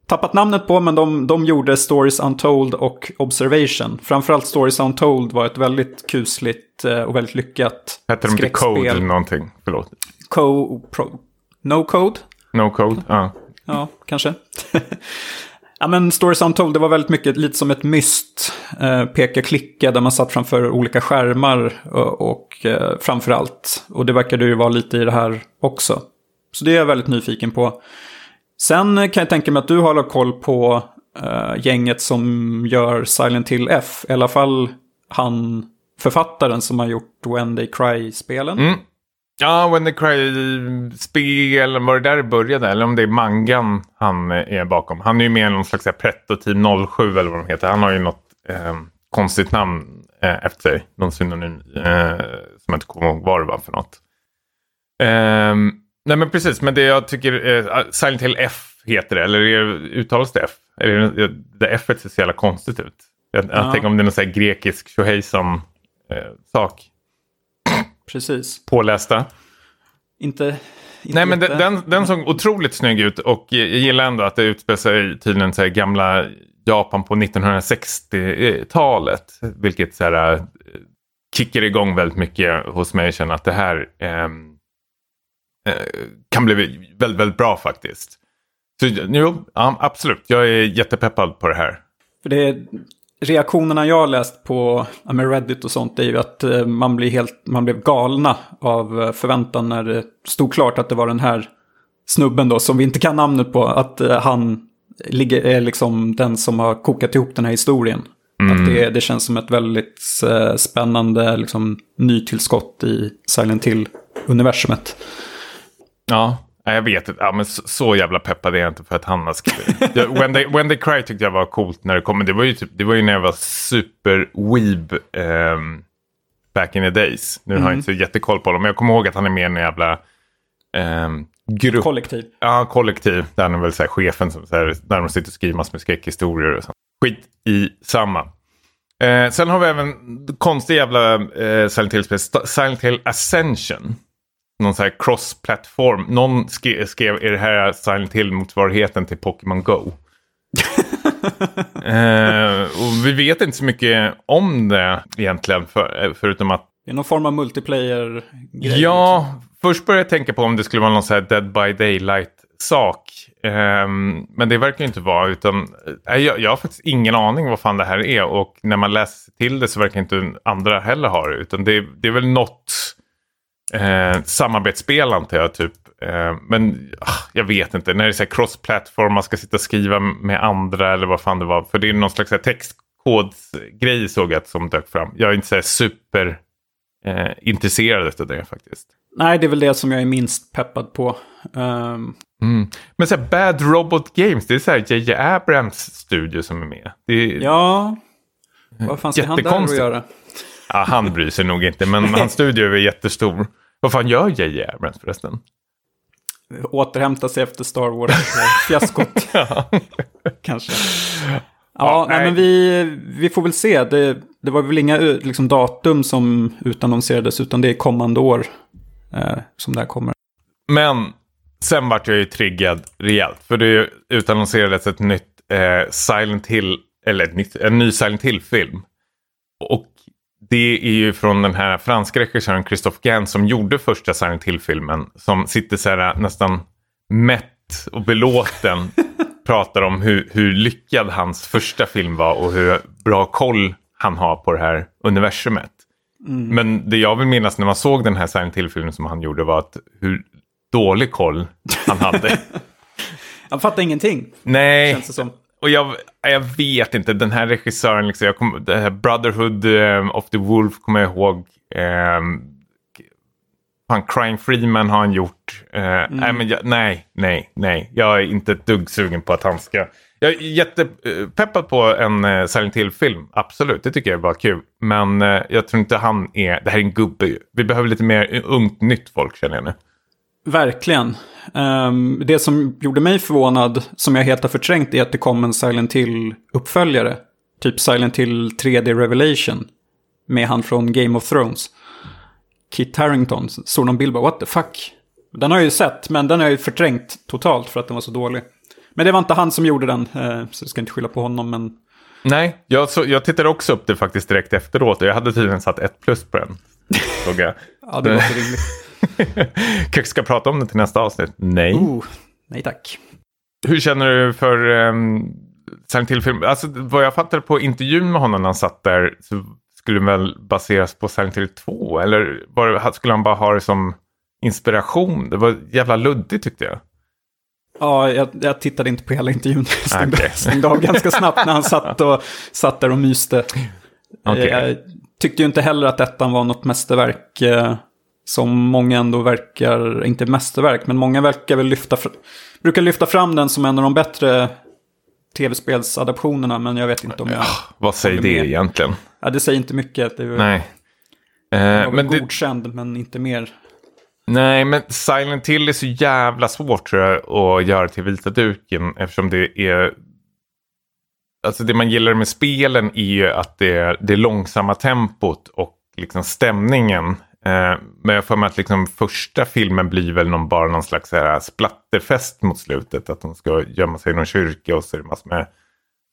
tappat namnet på, men de, de gjorde Stories Untold och Observation. Framförallt Stories Untold var ett väldigt kusligt eh, och väldigt lyckat Hette de inte. Code eller någonting? Förlåt. Co pro, no Code? No Code? Ja. Ja, kanske. *laughs* ja, men Stories Untold, det var väldigt mycket lite som ett myst. Eh, peka klicka där man satt framför olika skärmar och, och eh, framför allt. Och det verkade ju vara lite i det här också. Så det är jag väldigt nyfiken på. Sen kan jag tänka mig att du har koll på eh, gänget som gör Silent Hill F. I alla fall han författaren som har gjort When They Cry-spelen. Mm. Ja, When the Cry-spel, var det där det började? Eller om det är mangan han är bakom. Han är ju med i någon slags Pretto Team 07 eller vad de heter. Han har ju något eh, konstigt namn eh, efter sig. Någon synonym eh, som jag inte kommer ihåg vad det var för något. Eh, nej men precis, men det jag tycker, eh, Silent Hill F heter det, eller är, uttalas det F? Eller det F ser så jävla konstigt ut. Jag, ja. jag tänker om det är någon sån här grekisk tjohejsan eh, sak. Precis. Pålästa. Inte, inte Nej men den, den, den såg otroligt snygg ut och jag gillar ändå att det utspelar sig tydligen så här gamla Japan på 1960-talet. Vilket så här, äh, kickar igång väldigt mycket hos mig. Jag känner att det här ähm, äh, kan bli väldigt, väldigt bra faktiskt. Så jo, ja, absolut. Jag är jättepeppad på det här. För det reaktionerna jag har läst på med Reddit och sånt är ju att äh, man, blir helt, man blev galna av äh, förväntan när det stod klart att det var den här snubben då som vi inte kan namnet på. Att han är liksom den som har kokat ihop den här historien. Mm. Att det, det känns som ett väldigt spännande liksom, nytillskott i Silent Hill-universumet. Ja, jag vet inte. Ja, men så, så, jävla peppad är jag inte för att han har skrivit. when, they, when they Cry tyckte jag var coolt när det kom. Men det var ju, typ, det var ju när jag var super-weeb um, back in the days. Nu mm. har jag inte så jättekoll på honom. Men jag kommer ihåg att han är med i en jävla um, grupp. Kollektiv. Ja, kollektiv. Där är väl så här, chefen som så här, där de sitter och skriver massor med skräckhistorier och sånt. Skit i samma. Eh, sen har vi även konstig jävla eh, Silent Hill-spel. Silent Hill Ascension. Någon sån här cross-plattform. Någon skrev, skrev är det här Silent Hill-motsvarigheten till Pokémon Go? *laughs* eh, och vi vet inte så mycket om det egentligen. För, eh, förutom att det är någon form av multiplayer-grej. Ja, liksom. först började jag tänka på om det skulle vara någon sån här Dead by Daylight-sak. Um, men det verkar inte vara. Utan, uh, jag, jag har faktiskt ingen aning vad fan det här är. Och när man läser till det så verkar inte andra heller ha det. Utan det, det är väl något uh, samarbetsspel antar jag. Typ. Uh, men uh, jag vet inte. När det är cross-platform, man ska sitta och skriva med andra eller vad fan det var. För det är någon slags textkodsgrej såg jag som dök fram. Jag är inte så super eh, intresserad av det faktiskt. Nej, det är väl det som jag är minst peppad på. Um... Mm. Men så här, Bad Robot Games, det är så här JJ Abrams studio som är med. Är... Ja, vad fan ska han där att göra? Ja, han bryr sig nog inte, men hans *laughs* studio är jättestor. Vad fan gör JJ Abrams förresten? Återhämta sig efter Star Wars-fiaskot. *laughs* Kanske. Ja, nej. nej. men vi, vi får väl se. Det, det var väl inga liksom, datum som utannonserades, utan det är kommande år eh, som det här kommer. Men sen vart jag ju triggad rejält. För det utannonserades ett nytt eh, Silent Hill, eller ett nytt, en ny Silent Hill-film. Och det är ju från den här franska regissören Christophe Gans som gjorde första Silent Hill-filmen. Som sitter så här nästan mätt och belåten *laughs* pratar om hur, hur lyckad hans första film var och hur bra koll han har på det här universumet. Mm. Men det jag vill minnas när man såg den här Silent Hill-filmen som han gjorde var att hur dålig koll han hade. *laughs* han fattade ingenting. Nej, och jag, jag vet inte, den här regissören, liksom, jag kom, här Brotherhood um, of the Wolf kommer jag ihåg. Um, han Crying Freeman har han gjort. Uh, mm. nej, men jag, nej, nej, nej. Jag är inte ett dugg sugen på att han ska... Jag är jättepeppad på en uh, Silent Hill-film. Absolut, det tycker jag är bara kul. Men uh, jag tror inte han är... Det här är en gubbe. Vi behöver lite mer ungt nytt folk känner jag nu. Verkligen. Um, det som gjorde mig förvånad, som jag helt har förträngt, är att det kom en Silent Hill-uppföljare. Typ Silent Hill 3D Revelation. Med han från Game of Thrones. Kit Harrington. Såg någon bild bara, what the fuck? Den har jag ju sett, men den har jag ju förträngt totalt för att den var så dålig. Men det var inte han som gjorde den, eh, så jag ska inte skylla på honom, men... Nej, jag, så, jag tittade också upp det faktiskt direkt efteråt. Jag hade tydligen satt ett plus på den. *laughs* ja, det låter *laughs* rimligt. *laughs* Kanske ska prata om det till nästa avsnitt? Nej. Oh, nej tack. Hur känner du för um, Silent Hill-film? Alltså vad jag fattade på intervjun med honom när han satt där så skulle väl baseras på Silent Hill 2? Eller var, skulle han bara ha det som inspiration? Det var jävla luddigt tyckte jag. Ja, jag, jag tittade inte på hela intervjun. Jag *laughs* stängde, okay. stängde av ganska snabbt när han satt, och, satt där och myste. Okay. Jag tyckte ju inte heller att ettan var något mästerverk. Som många ändå verkar, inte mästerverk, men många verkar väl lyfta, brukar lyfta fram den som en av de bättre tv-spelsadaptionerna. Men jag vet inte om jag... Ja, vad säger det med. egentligen? Ja, det säger inte mycket. Det är, Nej. Eh, men godkänd, det... men inte mer. Nej, men Silent Hill är så jävla svårt tror jag att göra till vita duken eftersom det är Alltså det man gillar med spelen är ju att det är det långsamma tempot och liksom stämningen. Eh, men jag får mig att liksom första filmen blir väl någon, bara någon slags här splatterfest mot slutet. Att de ska gömma sig i någon kyrka och så är det massor med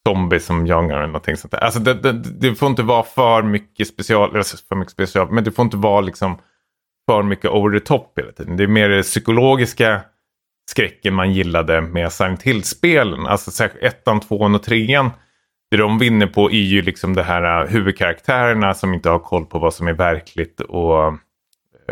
zombies som jagar eller någonting sånt där. Alltså det, det, det, får inte vara för mycket special, alltså för mycket special, men det får inte vara liksom för mycket over the top hela tiden. Det är mer det psykologiska skräcken man gillade med Silent Hill-spelen. Alltså särskilt ettan, tvåan och trean. Det de vinner på är ju liksom det här uh, huvudkaraktärerna som inte har koll på vad som är verkligt och uh,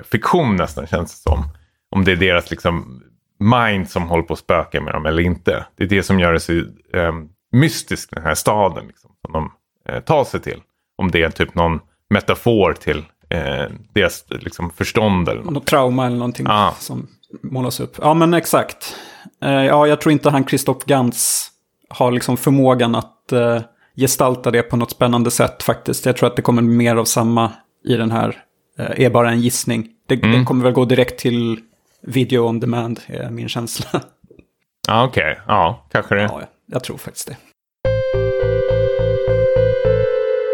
fiktion nästan känns det som. Om det är deras liksom mind som håller på att spöka med dem eller inte. Det är det som gör det så um, mystiskt den här staden liksom, som de uh, tar sig till. Om det är typ någon metafor till eh, deras liksom, förstånd. Eller något trauma eller någonting ah. som målas upp. Ja men exakt. Eh, ja, jag tror inte han Christoph Gans har liksom förmågan att eh, gestalta det på något spännande sätt faktiskt. Jag tror att det kommer mer av samma i den här. Eh, är bara en gissning. Det, mm. Den kommer väl gå direkt till video on demand, är min känsla. Ja, okej. Okay. Ja, kanske det. Ja, jag tror faktiskt det.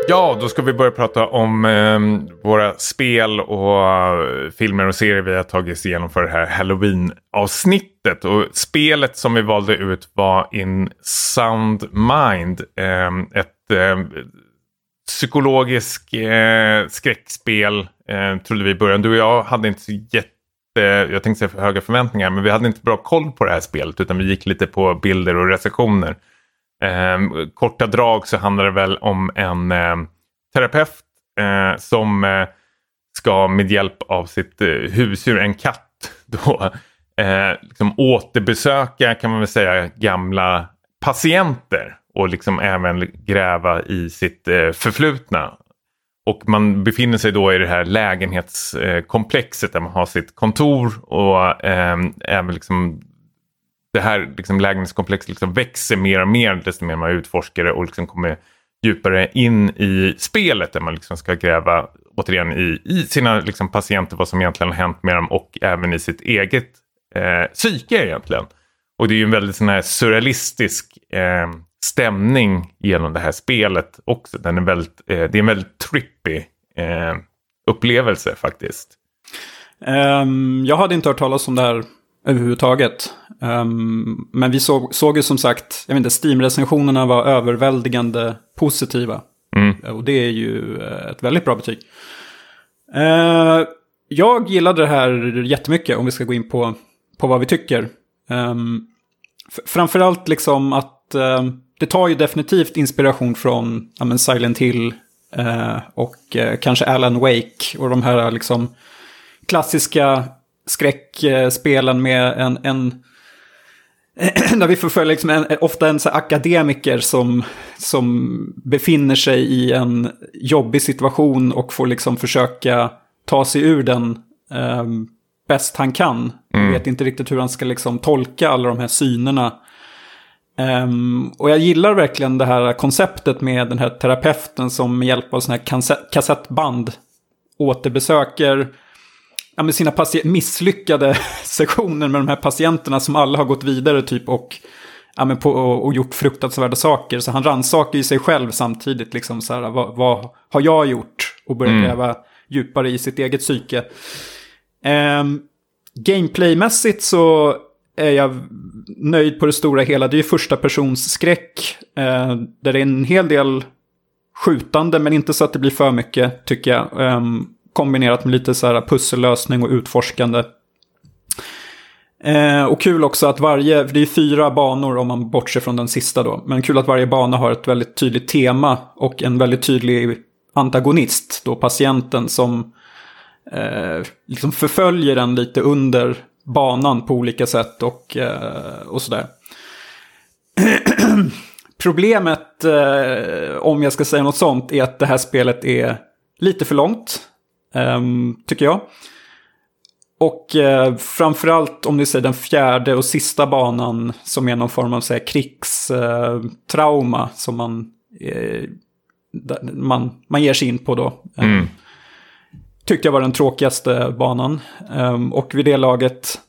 Ja, då ska vi börja prata om eh, våra spel och uh, filmer och serier vi har tagit oss igenom för det här Halloween-avsnittet. Och spelet som vi valde ut var In Sound Mind. Eh, ett eh, psykologiskt eh, skräckspel, eh, trodde vi i början. Du och jag hade inte så jätte jag tänkte säga för höga förväntningar, men vi hade inte bra koll på det här spelet utan vi gick lite på bilder och recensioner. Eh, korta drag så handlar det väl om en eh, terapeut eh, som eh, ska med hjälp av sitt eh, husdjur, en katt, *laughs* då, eh, liksom återbesöka kan man väl säga gamla patienter och liksom även gräva i sitt eh, förflutna. Och man befinner sig då i det här lägenhetskomplexet eh, där man har sitt kontor och eh, även liksom det här liksom lägenhetskomplexet liksom växer mer och mer desto mer man utforskar det och liksom kommer djupare in i spelet där man liksom ska gräva återigen i, i sina liksom patienter vad som egentligen har hänt med dem och även i sitt eget eh, psyke egentligen. Och det är ju en väldigt sån här surrealistisk eh, stämning genom det här spelet också. Den är väldigt, eh, det är en väldigt trippy eh, upplevelse faktiskt. Um, jag hade inte hört talas om det här överhuvudtaget. Um, men vi såg, såg ju som sagt, jag vet inte, Steam-recensionerna var överväldigande positiva. Mm. Och det är ju eh, ett väldigt bra betyg. Uh, jag gillade det här jättemycket om vi ska gå in på, på vad vi tycker. Um, framförallt liksom att uh, det tar ju definitivt inspiration från ja, men Silent Hill uh, och kanske Alan Wake och de här liksom klassiska skräckspelen med en, en *clears throat* där vi förföljer liksom en, ofta en så akademiker som, som befinner sig i en jobbig situation och får liksom försöka ta sig ur den eh, bäst han kan. Mm. Vet inte riktigt hur han ska liksom tolka alla de här synerna. Um, och jag gillar verkligen det här konceptet med den här terapeuten som med hjälp av sådana här kassettband återbesöker ja, med sina misslyckade *laughs* sessioner med de här patienterna som alla har gått vidare typ och, ja, men på, och, och gjort fruktansvärda saker. Så han rannsakar ju sig själv samtidigt, liksom så här, vad, vad har jag gjort? Och börjar mm. gräva djupare i sitt eget psyke. Um, Gameplaymässigt så är jag nöjd på det stora hela. Det är ju första persons skräck. Eh, där det är en hel del skjutande, men inte så att det blir för mycket, tycker jag. Um, kombinerat med lite så här pussellösning och utforskande. Eh, och kul också att varje, för det är fyra banor om man bortser från den sista då. Men kul att varje bana har ett väldigt tydligt tema och en väldigt tydlig antagonist, då patienten som eh, liksom förföljer den lite under banan på olika sätt och, eh, och sådär. *clears throat* Problemet, eh, om jag ska säga något sånt, är att det här spelet är lite för långt, tycker jag. Och eh, framförallt om ni säger den fjärde och sista banan som är någon form av så här, krigstrauma eh, som man, eh, man, man ger sig in på då. Mm. Tyckte jag var den tråkigaste banan. Um, och vid det laget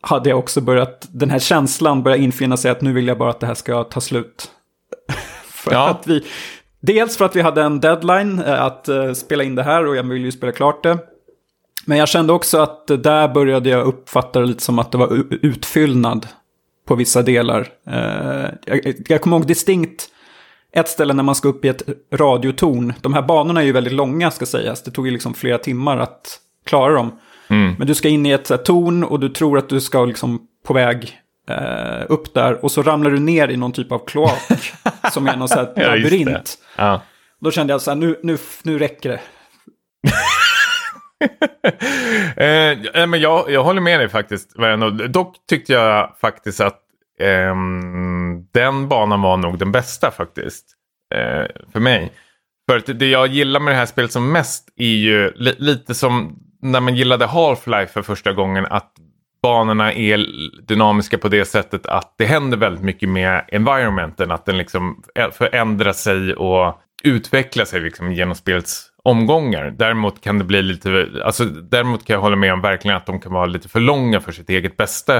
hade jag också börjat, den här känslan börjar infinna sig att nu vill jag bara att det här ska ta slut. *laughs* för ja. att vi, dels för att vi hade en deadline eh, att uh, spela in det här och jag ville ju spela klart det. Men jag kände också att där började jag uppfatta det lite som att det var utfyllnad på vissa delar. Uh, jag, jag kommer ihåg distinkt ett ställe när man ska upp i ett radiotorn. De här banorna är ju väldigt långa ska sägas. Det tog ju liksom flera timmar att klara dem. Mm. Men du ska in i ett här, torn och du tror att du ska liksom på väg eh, upp där. Och så ramlar du ner i någon typ av kloak. *laughs* som är någon sån här labyrint. Ja, Då kände jag så här, nu, nu, nu räcker det. *laughs* eh, men jag, jag håller med dig faktiskt. Dock tyckte jag faktiskt att eh, den banan var nog den bästa faktiskt. Eh, för mig. För att det jag gillar med det här spelet som mest är ju li lite som när man gillade Half-Life för första gången att banorna är dynamiska på det sättet att det händer väldigt mycket med environmenten. Att den liksom förändrar sig och utvecklar sig liksom genom spelets omgångar. Däremot kan det bli lite, alltså däremot kan jag hålla med om verkligen att de kan vara lite för långa för sitt eget bästa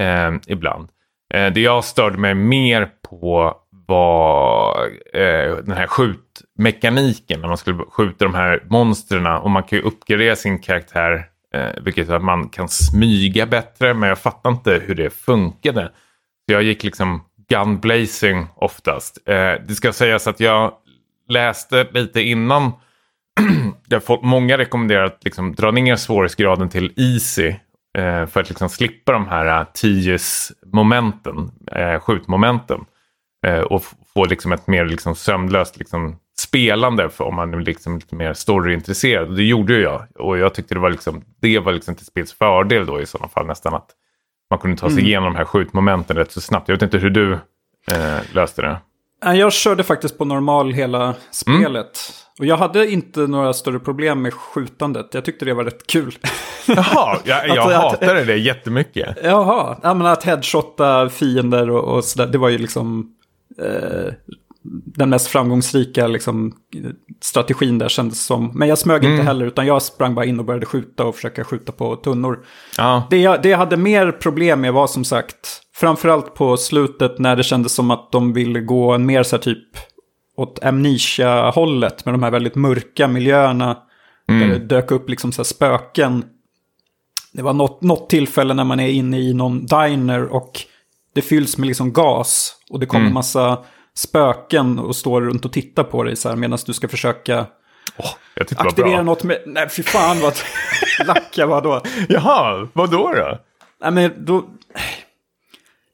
eh, ibland. Eh, det jag störde mig mer på var eh, den här skjutmekaniken. När man skulle skjuta de här monstren. Och man kan ju uppgradera sin karaktär. Eh, vilket att man kan smyga bättre. Men jag fattar inte hur det funkade. Så jag gick liksom gun blazing oftast. Eh, det ska sägas att jag läste lite innan. *clears throat* jag fått, många rekommenderar att liksom dra ner svårighetsgraden till easy. Eh, för att liksom slippa de här uh, tius-momenten, eh, skjutmomenten. Eh, och få liksom ett mer liksom sömlöst liksom spelande för om man är liksom lite mer storyintresserad. Det gjorde ju jag. Och jag tyckte det var, liksom, det var liksom till spels fördel då i sådana fall nästan att man kunde ta sig mm. igenom de här skjutmomenten rätt så snabbt. Jag vet inte hur du löste det. Jag körde faktiskt på normal hela spelet. Mm. Och jag hade inte några större problem med skjutandet. Jag tyckte det var rätt kul. *laughs* Jaha, jag, jag hatade det jättemycket. Jaha, ja, men att headshotta fiender och, och sådär. Det var ju liksom eh, den mest framgångsrika liksom, strategin där kändes som. Men jag smög mm. inte heller, utan jag sprang bara in och började skjuta och försöka skjuta på tunnor. Ja. Det, jag, det jag hade mer problem med var som sagt, framförallt på slutet när det kändes som att de ville gå en mer så här typ åt Amnesia-hållet med de här väldigt mörka miljöerna. Mm. Där det dök upp liksom så spöken. Det var något, något tillfälle när man är inne i någon diner och det fylls med liksom gas. Och det kommer mm. massa spöken och står runt och tittar på dig så här medan du ska försöka oh, aktivera något med... Nej, fy fan vad *laughs* lack jag var då. Jaha, vad då då? Nej, men då...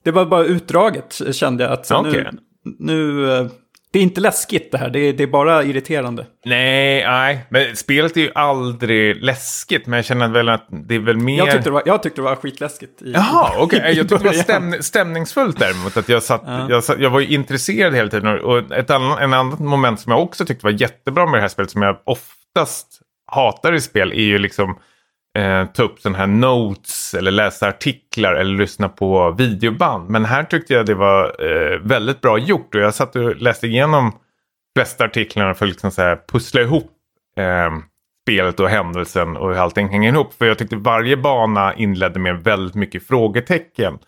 Det var bara utdraget kände jag. Att så okay. nu, nu eh, det är inte läskigt det här, det är, det är bara irriterande. Nej, nej, men spelet är ju aldrig läskigt. Men jag känner väl att det är väl mer... Jag tyckte det var, jag tyckte det var skitläskigt. I, Jaha, okej. Okay. Jag tyckte det var stäm, stämningsfullt däremot. Att jag, satt, ja. jag, satt, jag var ju intresserad hela tiden. Och ett annan, en annat moment som jag också tyckte var jättebra med det här spelet, som jag oftast hatar i spel, är ju liksom eh, ta upp sådana här notes eller läsa artiklar eller lyssna på videoband. Men här tyckte jag det var eh, väldigt bra gjort och jag satt och läste igenom flesta artiklarna för att liksom så här pussla ihop eh, spelet och händelsen och hur allting hänger ihop. För jag tyckte varje bana inledde med väldigt mycket frågetecken.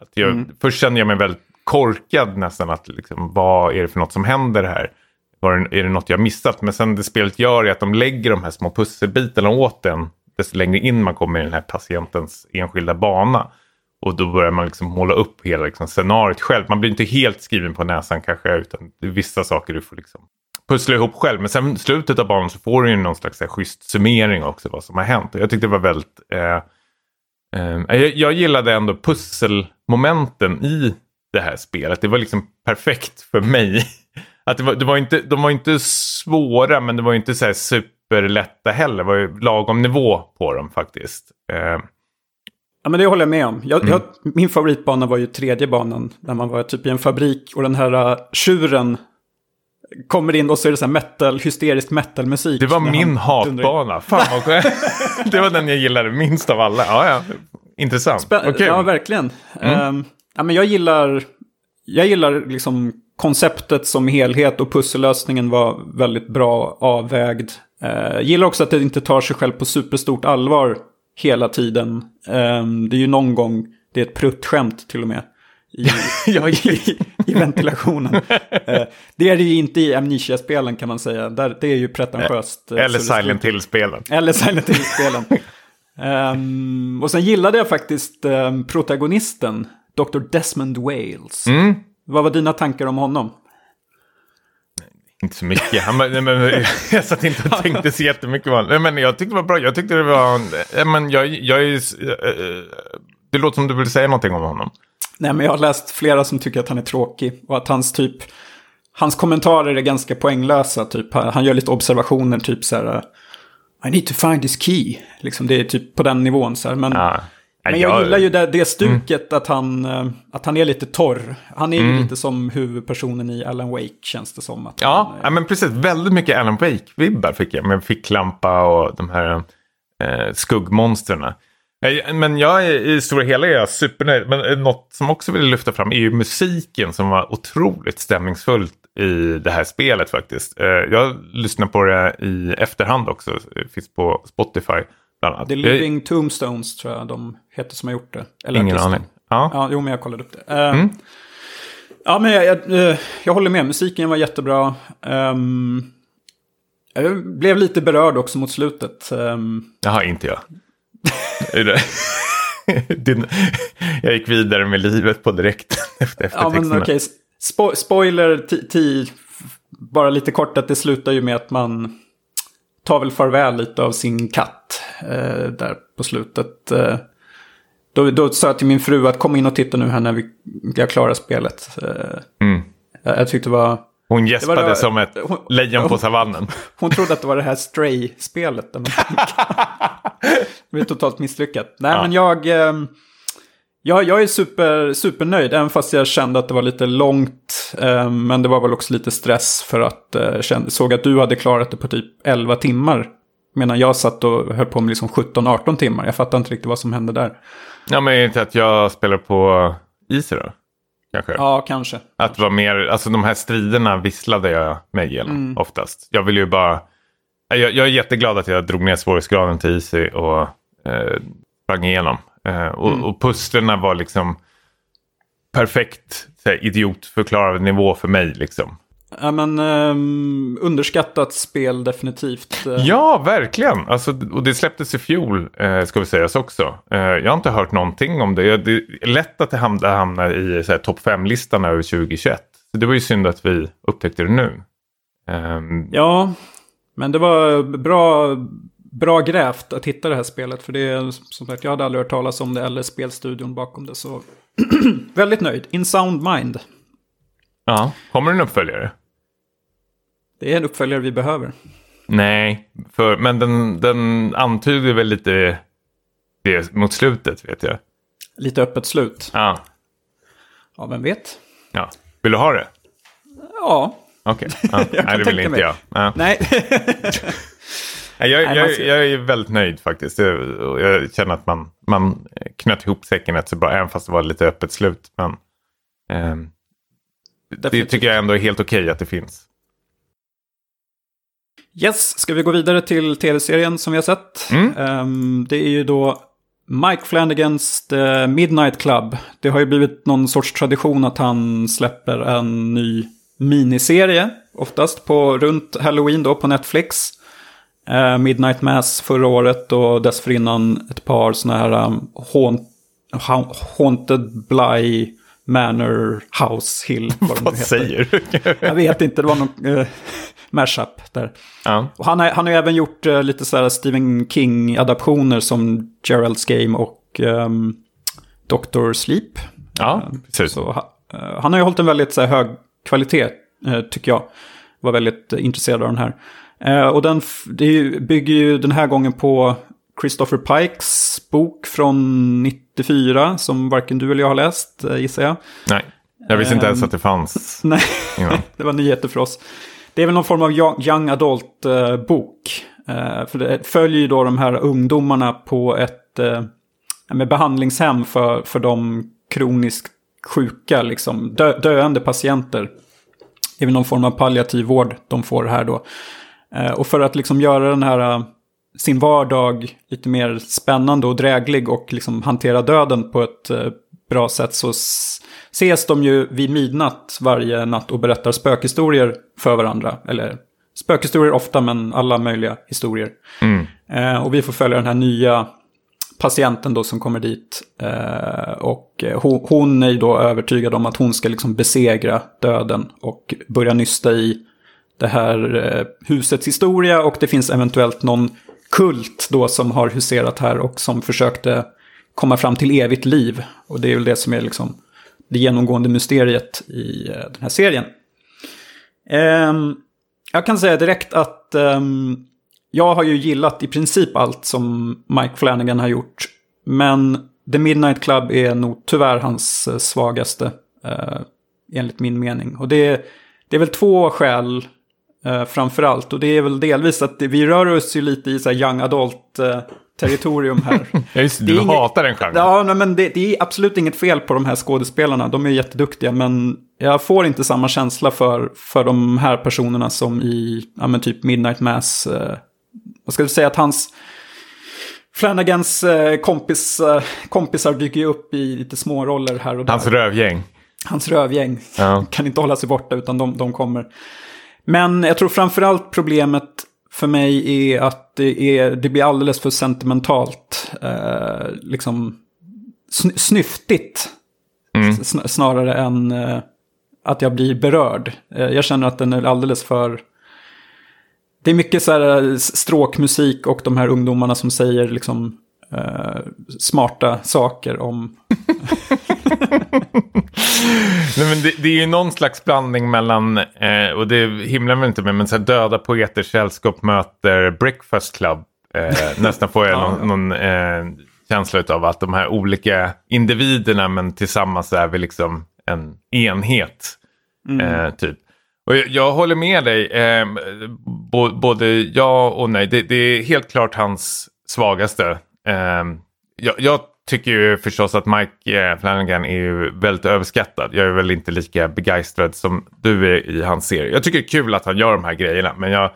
Att jag, mm. Först kände jag mig väldigt korkad nästan att liksom, vad är det för något som händer här? Var är det något jag missat? Men sen det spelet gör är att de lägger de här små pusselbitarna åt en desto längre in man kommer i den här patientens enskilda bana. Och då börjar man liksom måla upp hela liksom scenariot själv. Man blir inte helt skriven på näsan kanske. Utan det är vissa saker du får liksom pussla ihop själv. Men sen slutet av banan så får du ju någon slags här, schysst summering också. Vad som har hänt. Och jag tyckte det var väldigt... Eh, eh, jag, jag gillade ändå pusselmomenten i det här spelet. Det var liksom perfekt för mig. *laughs* Att det var, det var inte, de var inte svåra men det var inte så här super superlätta heller. Det var ju lagom nivå på dem faktiskt. Eh. Ja, men det håller jag med om. Jag, mm. jag, min favoritbana var ju tredje banan. Där man var typ i en fabrik och den här uh, tjuren kommer in och så är det så här metal, hysterisk metalmusik. Det var när min hatbana. Fan vad. *laughs* Det var den jag gillade minst av alla. Ja, ja. Intressant. Spä- Okej. Ja, verkligen. Mm. Ehm, ja, men jag gillar, jag gillar liksom konceptet som helhet och pussellösningen var väldigt bra avvägd. Uh, gillar också att det inte tar sig själv på superstort allvar hela tiden. Ehm, det är ju någon gång, det är ett pruttskämt till och med. I, *laughs* i, i ventilationen. *laughs* Eh, det är det ju inte i Amnesia-spelen kan man säga. Där, det är ju pretentiöst. eh, Eller Silent Hill-spelen. eller Silent *laughs* Hill-spelen. Ehm, och sen gillade jag faktiskt ehm, protagonisten, Dr. Desmond Wales. Mm. Vad var dina tankar om honom? Inte så mycket. Han, nej, men, jag satt inte och tänkte så jättemycket på honom. Men Jag tyckte det var bra. Jag tyckte det var... eh, Men jag, jag är... ju- eh, Det låter som du vill säga någonting om honom. Nej, men jag har läst flera som tycker att han är tråkig och att hans typ... Hans kommentarer är ganska poänglösa, typ. Han han gör lite observationer, typ så här... I need to find this key. Liksom, det är typ på den nivån så här. Men, Ja. Men jag gillar ju det, det stuket att, han, eh, att han är lite torr. Han är ju lite som huvudpersonen i Alan Wake, känns det som. Att Ja, han, ja, men precis. Väldigt mycket Alan Wake-vibbar fick jag med ficklampa och de här eh, skuggmonstren. Men jag är, i stora hela är jag supernöjd. Men något som också vill lyfta fram är ju musiken som var otroligt stämningsfullt i det här spelet faktiskt. Eh, Jag lyssnar på det i efterhand också. Det finns på Spotify bland annat. The Living Tombstones tror jag de heter som har gjort det. Eller Ingen artisten. aning. Ja. Ja, jo, men jag kollade upp det. Eh, Ja, men jag, jag, eh, jag håller med. Musiken var jättebra. Ehm, jag blev lite berörd också mot slutet. Um, Jaha, inte jag. *laughs* Din, jag gick vidare med livet på direkt *laughs* efter ja, men okej. Spo spoiler, bara lite kort att det slutar ju med att man tar väl farväl lite av sin katt eh, där på slutet. Eh, då, då sa jag till min fru att kom in och titta nu här när vi, jag klarar spelet. Eh, Mm. jag, jag tyckte det var... Hon gäspade det var- som ett hon- lejon på hon- savannen. *laughs* Hon trodde att det var det här Stray-spelet. där *laughs* man- Det blev *laughs* totalt misslyckat. Nej, Ja. men jag... ehm, Jag, jag är super, supernöjd, även fast jag kände att det var lite långt. ehm, men det var väl också lite stress för att eh, jag kände, såg att du hade klarat det på typ 11 timmar. Medan jag satt och höll på med liksom 17-18 timmar. Jag fattar inte riktigt vad som hände där. Ja, men är det inte att jag spelar på Easy då? Kanske. Ja, kanske. Att det var mer, alltså de här striderna visslade jag mig igenom Mm. oftast. Jag vill ju bara, jag, jag är jätteglad att jag drog ner svårighetsgraden till Easy och eh, sprang igenom. Eh, och, Mm. och pusslerna var liksom perfekt idiotförklarad nivå för mig liksom. Ja, men ehm, underskattat spel definitivt. Eh, Ja, verkligen. Alltså, och det släpptes i fjol, eh, ska vi sägas också. Eh, jag har inte hört någonting om det. Det är lätt att det hamnar, hamnar i topp 5-listan över 2021. Så det var ju synd att vi upptäckte det nu. Ehm, Ja, men det var bra, bra grävt att hitta det här spelet. För det är som sagt, jag hade aldrig hört talas om det eller spelstudion bakom det. Så *clears throat* väldigt nöjd. In Sound Mind. ja. Kommer det en uppföljare? Det är en uppföljare vi behöver. Nej, för, men den, den antyder väl lite det mot slutet vet jag. Lite öppet slut. Ja, Ja, vem vet? ja. Vill du ha det? Ja, Okej. *laughs* Ja. Jag kan Nej, det vill inte mig. jag. Ja. nej. *laughs* Jag, jag, ser- jag är väldigt nöjd faktiskt. Jag, jag känner att man, man knöt ihop säcken rätt så bra, även fast det var lite öppet slut. Men, ehm, det tycker jag ändå är helt okej att det finns. Yes, ska vi gå vidare till tv-serien som vi har sett? Mm. Ehm, det är ju då Mike Flanagans The Midnight Club. Det har ju blivit någon sorts tradition att han släpper en ny miniserie. Oftast på runt Halloween då på Netflix. Eh, Midnight Mass förra året och dessförinnan ett par sådana här um, haunt, ha- Haunted Bly Manor House Hill. Vad, *laughs* Vad säger du? Jag vet inte, det var någon eh, mashup där. ja. Och han, har, han har även gjort eh, lite så här Stephen King-adaptioner som Gerald's Game och um, Doctor Sleep. ja, precis. Så, eh, han har ju hållit en väldigt så här, hög kvalitet, eh, tycker jag. Var väldigt eh, intresserad av den här. Eh, och den det bygger ju den här gången på Christopher Pikes bok från 94, som varken du eller jag har läst, eh, gissar jag. Nej, jag visste inte ens Ehm. att det fanns *laughs* Nej, *laughs* det var nyheter för oss det är väl någon form av young adult-bok. Eh, eh, för det följer ju då de här ungdomarna på ett eh, med behandlingshem för, för de kroniskt sjuka, liksom, dö, döende patienter. Det är väl någon form av palliativ vård de får här då. Och för att liksom göra den här sin vardag lite mer spännande och dräglig och liksom hantera döden på ett bra sätt så ses de ju vid midnatt varje natt och berättar spökhistorier för varandra. Eller spökhistorier ofta, men alla möjliga historier. Mm. Eh, och vi får följa den här nya patienten då som kommer dit. Eh, och hon, hon är ju då övertygad om att hon ska liksom besegra döden och börja nysta i det här eh, husets historia. Och det finns eventuellt någon kult då som har huserat här och som försökte komma fram till evigt liv. Och det är väl det som är liksom det genomgående mysteriet i eh, den här serien. Ehm, jag kan säga direkt att ehm, jag har ju gillat i princip allt som Mike Flanagan har gjort. Men The Midnight Club är nog tyvärr hans eh, svagaste, eh, enligt min mening. Och det är, det är väl två skäl framför allt. Och det är väl delvis att vi rör oss ju lite i så här young adult territorium här. *laughs* ja, just det. Du inget, hatar den genren. Ja, men det, det, är absolut inget fel på de här skådespelarna. De är jätteduktiga, men jag får inte samma känsla för, för de här personerna som i ja, men typ Midnight Mass. Eh, vad ska du säga att hans... Flanagans eh, kompis, eh, kompisar dyker ju upp i lite små roller här och där. Hans rövgäng. Hans rövgäng. Ja. Kan inte hålla sig borta utan de, de kommer. Men jag tror framförallt problemet för mig är att det, är, det blir alldeles för sentimentalt. Eh, liksom sn snyftigt. Mm. Snarare än eh, att jag blir berörd. Eh, jag känner att den är alldeles för... Det är mycket så här eh, stråkmusik och de här ungdomarna som säger liksom eh, smarta saker om... *laughs* Nej, men det, det, är ju någon slags blandning mellan, eh, och det himlar väl inte med, men så Döda Poeters Sällskap möter Breakfast Club. Eh, nästan får jag *laughs* någon, någon eh, känsla av att de här olika individerna men tillsammans är vi liksom en enhet. Mm. Eh, typ. Och jag, jag, håller med dig, eh, både ja och nej. Det, det, är helt klart hans svagaste. Eh, jag, jag, tycker ju förstås att Mike eh, Flanagan är ju väldigt överskattad. Jag är väl inte lika begeistrad som du är i hans serie. Jag tycker det är kul att han gör de här grejerna. Men jag...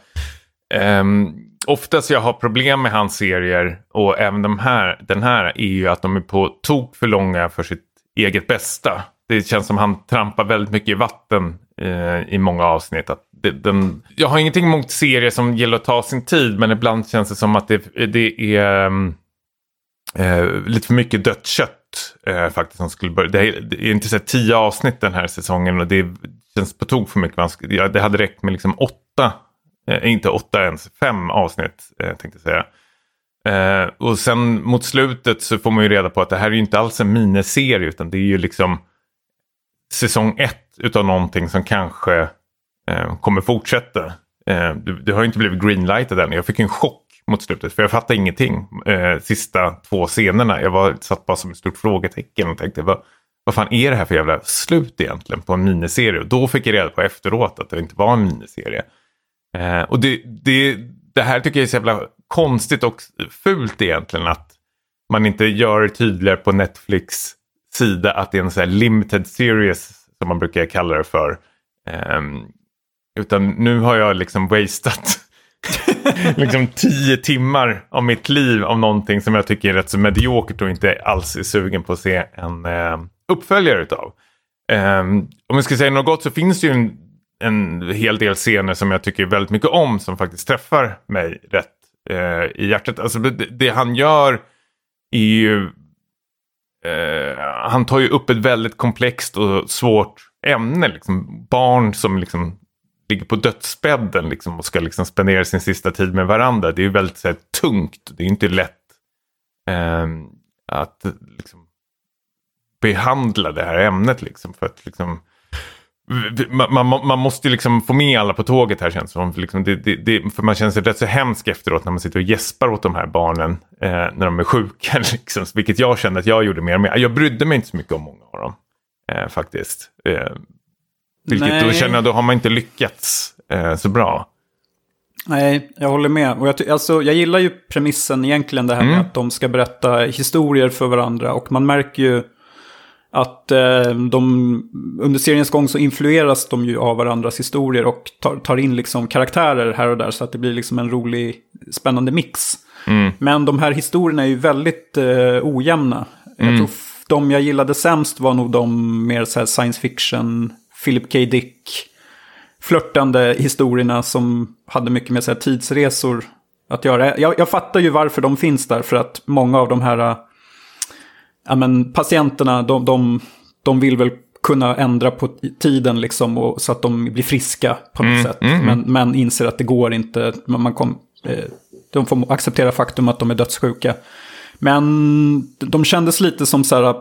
Um, oftast jag har problem med hans serier och även de här, den här är ju att de är på tok för långa för sitt eget bästa. Det känns som han trampar väldigt mycket i vatten eh, i många avsnitt. Att det, den, jag har ingenting emot serier som gillar att ta sin tid men ibland känns det som att det, det är um, eh, lite för mycket dött kött eh, faktiskt. Som skulle börja. Det, är, det är inte så tio avsnitt den här säsongen och det känns på tok för mycket. Ja, det hade räckt med liksom åtta, eh, inte åtta ens, fem avsnitt eh, tänkte jag säga. Eh, och sen mot slutet så får man ju reda på att det här är ju inte alls en miniserie utan det är ju liksom säsong ett utav någonting som kanske eh, kommer fortsätta. Eh, det, det, har ju inte blivit greenlightat än. Jag fick en chock mot slutet. För jag fattade ingenting. Eh, sista två scenerna. Jag var, satt bara som ett stort frågetecken och tänkte vad, vad fan är det här för jävla slut egentligen på en miniserie? Och då fick jag reda på efteråt att det inte var en miniserie. Eh, och det, det, det här tycker jag är så jävla konstigt och fult egentligen. Att man inte gör det tydligare på Netflix sida att det är en sån här limited series som man brukar kalla det för. Eh, utan nu har jag liksom wastat *laughs* liksom tio timmar av mitt liv av någonting som jag tycker är rätt så mediokert och inte alls är sugen på att se en eh, uppföljare utav. Eh, om jag ska säga något gott så finns det ju en, en hel del scener som jag tycker väldigt mycket om som faktiskt träffar mig rätt eh, i hjärtat. Alltså det, det, han gör är ju... Eh, han tar ju upp ett väldigt komplext och svårt ämne. Liksom. Barn som liksom ligger på dödsbädden liksom, och ska liksom spendera sin sista tid med varandra. Det är ju väldigt så här, tungt. Det är inte lätt eh, att liksom, behandla det här ämnet. Liksom, för att liksom, man, man, man måste liksom få med alla på tåget här känns som. Liksom det, det, det, för man känner sig rätt så hemsk efteråt när man sitter och gäspar åt de här barnen eh, när de är sjuka. *laughs* Liksom, vilket jag kände att jag gjorde mer och mer. Jag brydde mig inte så mycket om många av dem. Eh, faktiskt. Eh, vilket Nej. då känner jag, då har man inte lyckats eh, så bra. Nej, jag håller med. Och jag, alltså, jag gillar ju premissen egentligen det här med Mm. att de ska berätta historier för varandra. Och man märker ju att eh, de, under seriens gång så influeras de ju av varandras historier och tar, tar in liksom karaktärer här och där så att det blir liksom en rolig, spännande mix. Mm. Men de här historierna är ju väldigt eh, ojämna. Jag tror de jag gillade sämst var nog de mer så science fiction, Philip K. Dick, flörtande historierna som hade mycket med så här, tidsresor att göra. Jag, jag fattar ju varför de finns där, för att många av de här äh, ja, men, patienterna, de, de, de vill väl kunna ändra på tiden liksom, och, så att de blir friska på något sätt. Men, men inser att det går inte. Man, man kom, eh, de får acceptera faktum att de är dödssjuka. Men de kändes lite som så här,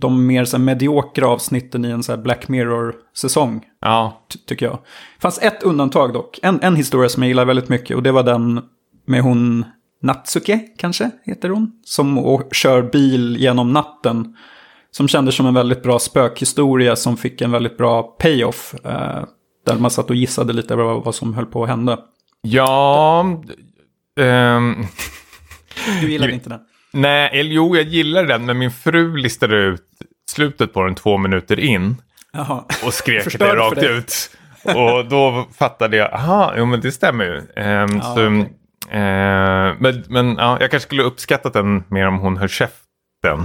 de mer så här, mediokra avsnitten i en så Black Mirror-säsong Ja, ty- tycker jag. Det fanns ett undantag dock. En, en historia som jag gillar väldigt mycket och det var den med hon Natsuke, kanske heter hon. Som kör bil genom natten. Som kändes som en väldigt bra spökhistoria som fick en väldigt bra payoff. Eh, där man satt och gissade lite vad, vad som höll på att hända. ja ehm, Du gillade *laughs* inte den? Nej, eller jo, jag gillar den, men min fru listade ut slutet på den två minuter in Jaha. och skrek det rakt dig. ut. Och då fattade jag, aha, jo men det stämmer ju. Ehm, Ja, så, okej. eh, men men ja, jag kanske skulle uppskattat den mer om hon höll käften. *laughs*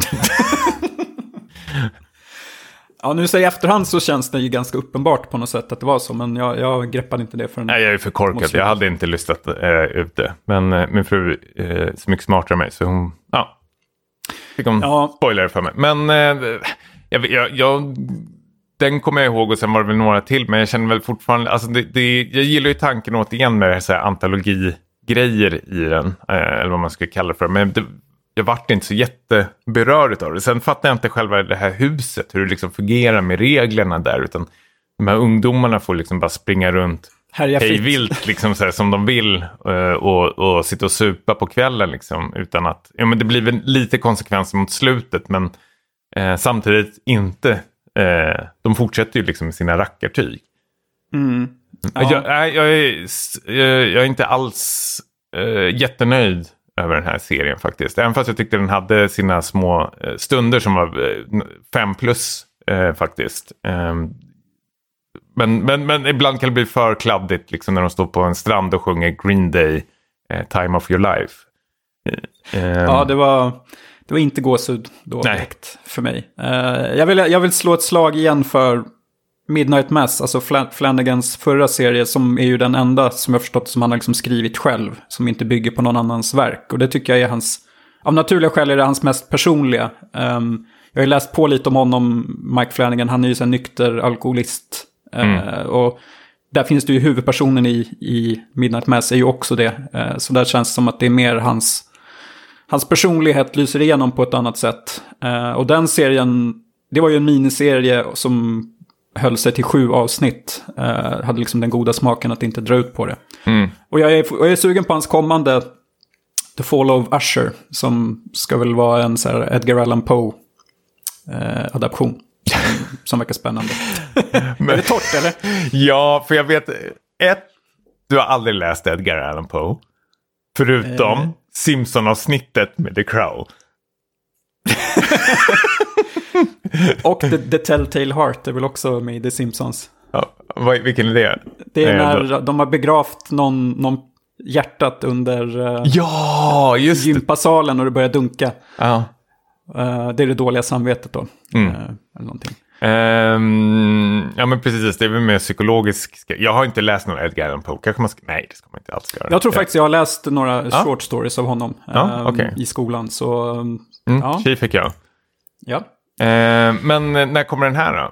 Ja, nu så i efterhand så känns det ju ganska uppenbart på något sätt att det var så. Men jag, jag greppade inte det förrän... Nej, jag är för korkad. Jag hade inte listat eh, ut det. Men eh, min fru eh, är så mycket smartare än mig. Så hon, ja. Fick hon Ja. spoiler för mig. Men eh, jag, jag, jag, den kommer jag ihåg och sen var det väl några till. Men jag känner väl fortfarande, alltså det, det, jag gillar ju tanken återigen med det här, så här antologigrejer i den. Eh, eller vad man ska kalla det för. Men det, jag vart inte så jätteberörd av det. Sen fattar jag inte själva det här huset, hur det liksom fungerar med reglerna där. Utan de här ungdomarna får liksom bara springa runt Härja hej fritt. vilt liksom så här, som de vill eh, och, och sitta och supa på kvällen liksom utan att, ja men det blir väl lite konsekvenser mot slutet men eh, samtidigt inte, eh, de fortsätter ju liksom med sina rackartyg. Mm. Ja. Jag, nej, jag, är, eh, jag är inte alls eh, jättenöjd över den här serien faktiskt. Även fast jag tyckte den hade sina små eh, stunder som var eh, fem plus eh, faktiskt. Ehm, men, men, men ibland kan det bli för kladdigt liksom, när de står på en strand och sjunger Green Day, eh, Time of your life. Eh, ehm, Ja, det var, det var inte gåshud då Nej. direkt för mig. Eh, jag, vill, jag vill slå ett slag igen för Midnight Mass, alltså Flan- Flanagans förra serie, som är ju den enda som jag förstått som han har liksom skrivit själv, som inte bygger på någon annans verk. Och det tycker jag är hans, av naturliga skäl är det hans mest personliga. Ehm, jag har ju läst på lite om honom, Mike Flanagan, han är ju här nykter alkoholist. Eh, och där finns det ju huvudpersonen i, i Midnight Mass är ju också det. Eh, så där känns det som att det är mer hans Hans personlighet lyser igenom på ett annat sätt. Eh, och den serien, det var ju en miniserie som höll sig till sju avsnitt. Eh, hade liksom den goda smaken att inte dra ut på det. mm. Och jag är, jag är sugen på hans kommande The Fall of Usher. Som ska väl vara en så Edgar Allan Poe eh. Som, verkar spännande. *laughs* är det torrt eller? Ja, för jag vet, ett, du har aldrig läst Edgar Allan Poe. Förutom Eh. Simpson-avsnittet med The Crow. *laughs* *laughs* Och The, The Telltale Heart är väl också med i The Simpsons. Ja, vad, vilken är det? Det är när de har begravt någon, någon hjärtat under eh, Ja, just det. gympasalen och det börjar dunka. Ja. Eh, det är det dåliga samvetet då. Mm. Eh, eller någonting. Ehm, ja men precis, det är väl mer psykologisk. Jag har inte läst någon Edgar Allan Poe. Kanske man ska... Nej, det ska man inte alls göra. Jag tror Ja. faktiskt jag har läst några short stories av honom Ja, eh, okej. i skolan. Så Mm, ja. Tji fick jag. ja. Ehm, men eh, när kommer den här då?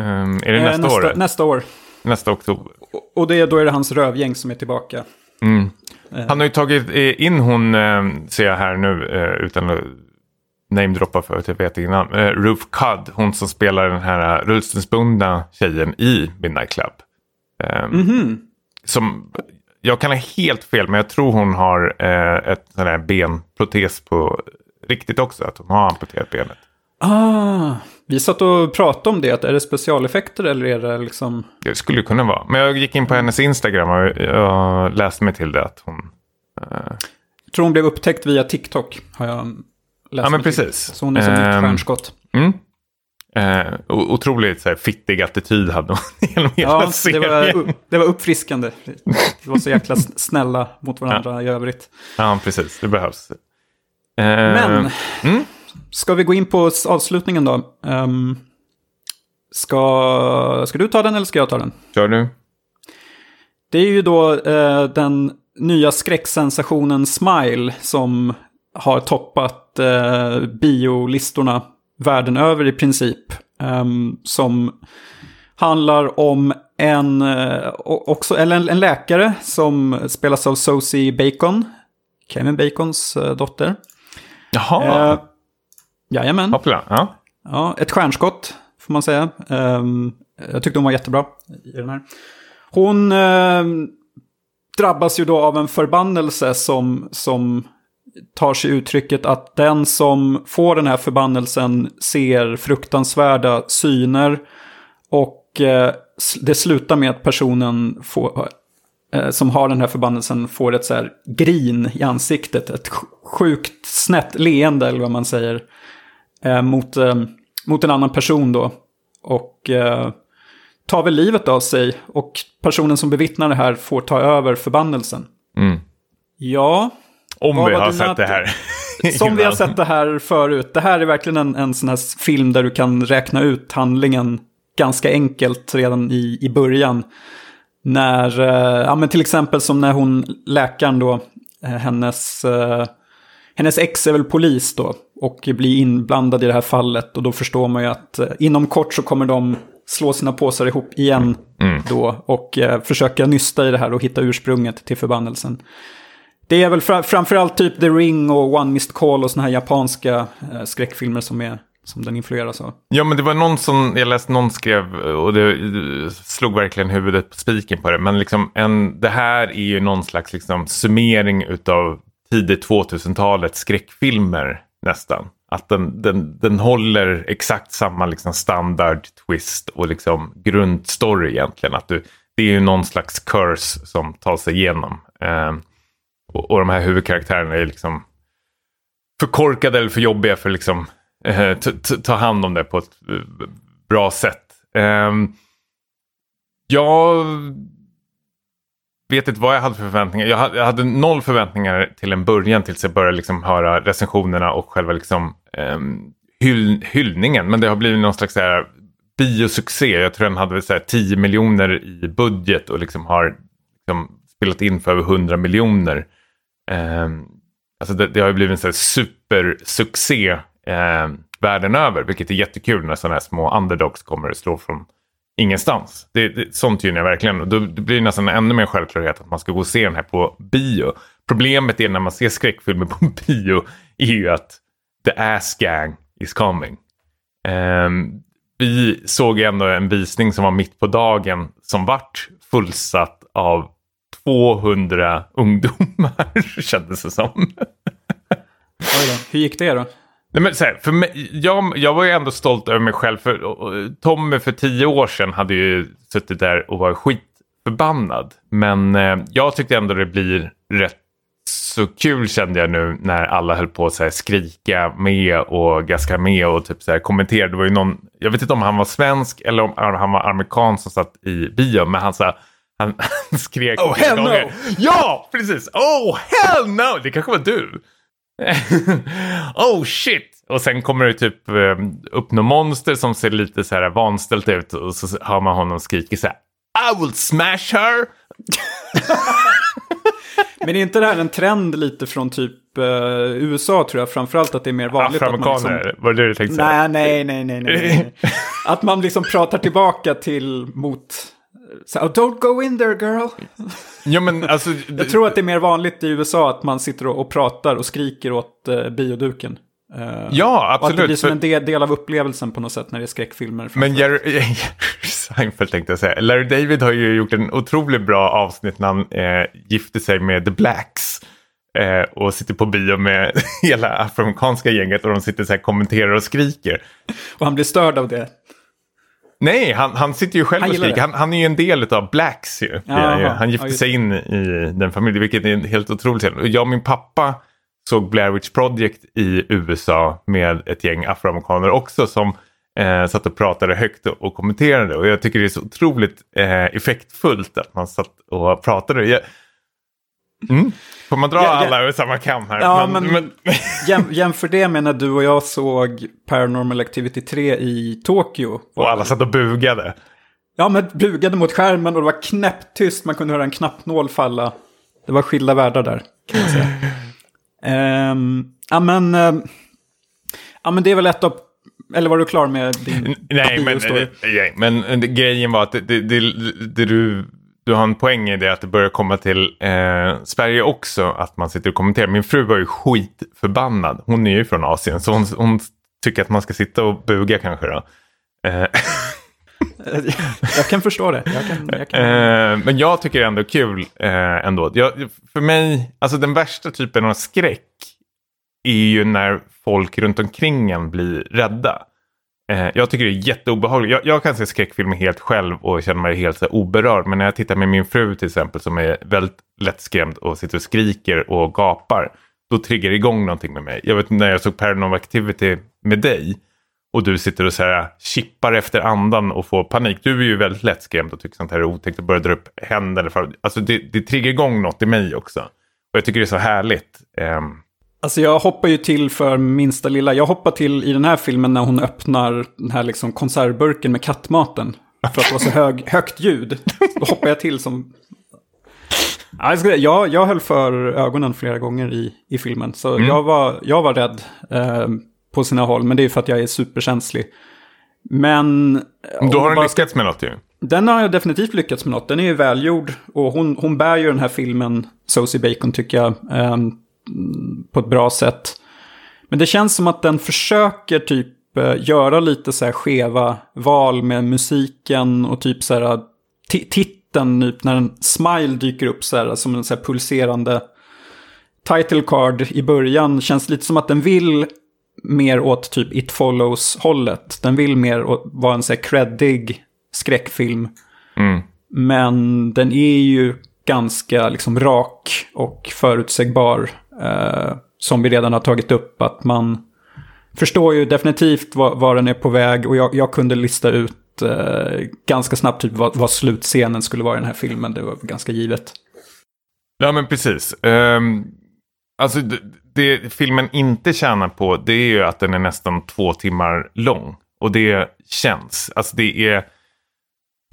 Ehm, är det Eh, nästa, nästa, år? nästa år. Nästa oktober? Och- det, då är det hans rövgäng som är tillbaka. Mm. Eh. Han har ju tagit eh, in hon, eh, ser jag här nu, eh, utan att namedroppa för att jag vet innan. Eh, Ruth Cudd, hon som spelar den här rullstolsbundna tjejen i Midnight Club. Ehm, Mhm. som, jag kan ha helt fel, men jag tror hon har eh, ett sån här benprotes på riktigt också. Att hon har amputerat benet. Ah, vi satt och pratade om det. Är det specialeffekter eller är det liksom... Det skulle kunna vara. Men jag gick in på hennes Instagram och jag läste mig till det att hon... Jag tror hon blev upptäckt via TikTok. Har jag läst Ja, men mig till. precis. Så hon är som ett Ehm, stjärnskott. Mm. Eh, otroligt så här, fittig attityd hade hon *laughs* genom hela Ja, det serien. var, det var uppfriskande. Det var så jäkla snälla mot varandra i övrigt. Ja, precis. Det behövs. Eh, Men, mm. Ska vi gå in på avslutningen då? Ehm, ska, ska du ta den eller ska jag ta den? Kör du? Det är ju då eh, den nya skräcksensationen Smile som har toppat eh, biolistorna världen över i princip. Ehm, som handlar om en, o- också, eller en, en läkare som spelas av Sosie Bacon, Kevin Bacons dotter. Jaha, jajamän. hoppla. Ja. Ja, ett stjärnskott får man säga. Ehm, jag tyckte hon var jättebra i den här. Hon ehm, drabbas ju då av en förbannelse som, som tar sig uttrycket att den som får den här förbannelsen ser fruktansvärda syner och s- det slutar med att personen får, eh, som har den här förbannelsen får ett så här grin i ansiktet. Ett sj- sjukt snett leende eller vad man säger eh, mot, eh, mot en annan person då. Och eh, tar väl livet av sig. Och personen som bevittnar det här får ta över förbannelsen. Mm. Ja, Om vi har sett det här. *laughs* som vi har sett det här förut. Det här är verkligen en, en sån här film där du kan räkna ut handlingen ganska enkelt redan i, i början. När, eh, ja men till exempel som när hon, läkaren då, eh, hennes, eh, hennes ex är väl polis då. Och blir inblandad i det här fallet. Och då förstår man ju att eh, inom kort så kommer de slå sina påsar ihop igen Mm. då. Och eh, försöka nysta i det här och hitta ursprunget till förbannelsen. Det är väl fra, framförallt typ The Ring och One Missed Call och såna här japanska eh, skräckfilmer som, är, som den influeras av. Ja, men det var någon som, jag läste någon skrev och det det slog verkligen huvudet på spiken på det. Men liksom en, det här är ju någon slags liksom summering utav tidigt 2000-talet skräckfilmer nästan. Att den, den, den håller exakt samma liksom standard twist och liksom grundstory egentligen. Att du, det är ju någon slags curse som tar sig igenom. Eh, och, och de här huvudkaraktärerna är liksom för korkade eller för jobbiga för liksom eh, t- t- ta hand om det på ett eh, bra sätt. Eh, jag vet inte vad jag hade för förväntningar. Jag hade, jag hade noll förväntningar till en början tills jag började liksom höra recensionerna och själva liksom, eh, hyll, hyllningen. Men det har blivit någon slags här, biosuccé. Jag tror den hade väl så här 10 miljoner i budget och liksom har liksom spelat in för över 100 miljoner. Eh, Alltså det, det har ju blivit en så här supersuccé eh, världen över. Vilket är jättekul när sådana här små underdogs kommer och slår från ingenstans. Det, det, sånt gynnar jag verkligen. Och då, det blir nästan ännu mer självklarhet att man ska gå och se den här på bio. Problemet är när man ser skräckfilmer på *laughs* bio är ju att the ass gang is coming. Um, vi såg ändå en visning som var mitt på dagen som vart fullsatt av 200 ungdomar *laughs* kändes det som. Oj då. Hur gick det då? Nej, men så här, för mig, jag, jag var ju ändå stolt över mig själv. För och- Tommy för tio år sedan hade ju suttit där och var skitförbannad. Men eh, jag tyckte ändå det blir rätt så kul kände jag nu när alla höll på att skrika med och gaska med och typ så här, kommentera. Det var ju någon, jag vet inte om han var svensk eller om han var amerikan som satt i bio. Men han, så här, han, *laughs* han skrek. Oh, hell no! gånger. Ja, *laughs* precis! Oh hell no! Det kanske var du. *laughs* oh shit! Och sen kommer det typ eh, upp något monster som ser lite så här vanställt ut och så hör man honom skrika så här I will smash her! *laughs* Men är inte det här en trend lite från typ eh, USA tror jag? Framförallt att det är mer vanligt att man liksom... var det det du tänkte säga? Nej, nej, nej, nej. nej. *laughs* Att man liksom pratar tillbaka till mot... Så, oh, don't go in there girl. Ja men alltså, *laughs* Jag tror att det är mer vanligt i USA att man sitter och, och pratar och skriker åt uh, bioduken. Eh, ja och att det blir absolut. som en del, del av upplevelsen på något sätt när det är skräckfilmer. men Jerry, *laughs* Jerry Seinfeld tänkte jag säga. Larry David har ju gjort en otroligt bra avsnitt när han eh, gifte sig med The Blacks. eh, och sitter på bio med *laughs* hela afroamerikanska gänget och de sitter så här kommenterar och skriker. Och han blir störd av det. Nej, han, han sitter ju själv Han och skriker. Han, han är ju en del av Blacks ju. Jaha. Han gifte Ja, sig in i den familjen, vilket är helt otroligt. Och jag och min pappa såg Blair Witch Project i USA med ett gäng afroamerikaner också som eh, satt och pratade högt och, och kommenterade. Och jag tycker det är så otroligt eh, effektfullt att man satt och pratade. Jag, mm. Får man dra Ja, ja. alla över samma kam här? Ja, men- Jäm, *laughs* jämför det med när du och jag såg Paranormal Activity 3 i Tokyo. och alla satt och bugade. Ja, men bugade mot skärmen och det var knäpptyst. Man kunde höra en knappnål falla. Det var skilda världar där, kan man säga. *laughs* Ehm, ja, men, ehm, ja, men det är väl ett av... Eller var du klar med din Nej, men, nej, men grejen var att det, det, det, det du, du har en poäng i det att det börjar komma till eh, Sverige också. Att man sitter och kommenterar. Min fru var ju skitförbannad. Hon är ju från Asien. Så hon, hon tycker att man ska sitta och buga kanske då. Eh, *laughs* Jag kan förstå det. Jag kan, jag kan. Eh, men jag tycker det är ändå kul eh, ändå. Jag, för mig, alltså den värsta typen av skräck är ju när folk runt omkring en blir rädda. Eh, jag tycker det är jätteobehagligt. Jag, jag kan se skräckfilmer helt själv och känner mig helt så här, oberörd. Men när jag tittar med min fru till exempel som är väldigt lättskrämd och sitter och skriker och gapar. Då triggar det igång någonting med mig. Jag vet när jag såg Paranormal Activity med dig. Och du sitter och så här, chippar efter andan och får panik. Du är ju väldigt lättskrämd och tycker sånt här är otäckt och börjar dra upp händerna. Alltså det, det triggar igång något i mig också. Och jag tycker det är så härligt. Ehm, Alltså jag hoppar ju till för minsta lilla. Jag hoppar till i den här filmen när hon öppnar den här liksom konservburken med kattmaten. För att det var så hög, *laughs* högt ljud. Då hoppar jag till som... Ja, jag, jag, höll för ögonen flera gånger i, i filmen. Så jag, var, jag var rädd eh, på sina håll. Men det är för att jag är superkänslig. Men... då har den bara lyckats med något ju. den har jag definitivt lyckats med något. Den är ju välgjord. Och hon, hon bär ju den här filmen, Sosie Bacon, tycker jag, ehm, på ett bra sätt. Men det känns som att den försöker typ eh, göra lite så här skeva val med musiken och typ så här ti- titeln, typ när en smile dyker upp så här som en så här pulserande title card i början. Känns lite som att den vill mer åt typ It Follows-hållet. Den vill mer vara en så här creddig skräckfilm. Mm. Men den är ju ganska liksom rak och förutsägbar. Eh, som vi redan har tagit upp. Att man förstår ju definitivt var, var den är på väg. Och jag, jag kunde lista ut eh, ganska snabbt typ vad, vad slutscenen skulle vara i den här filmen. Det var ganska givet. Ja men precis. Um, alltså det, det filmen inte tjänar på det är ju att den är nästan två timmar lång. Och det känns. Alltså det är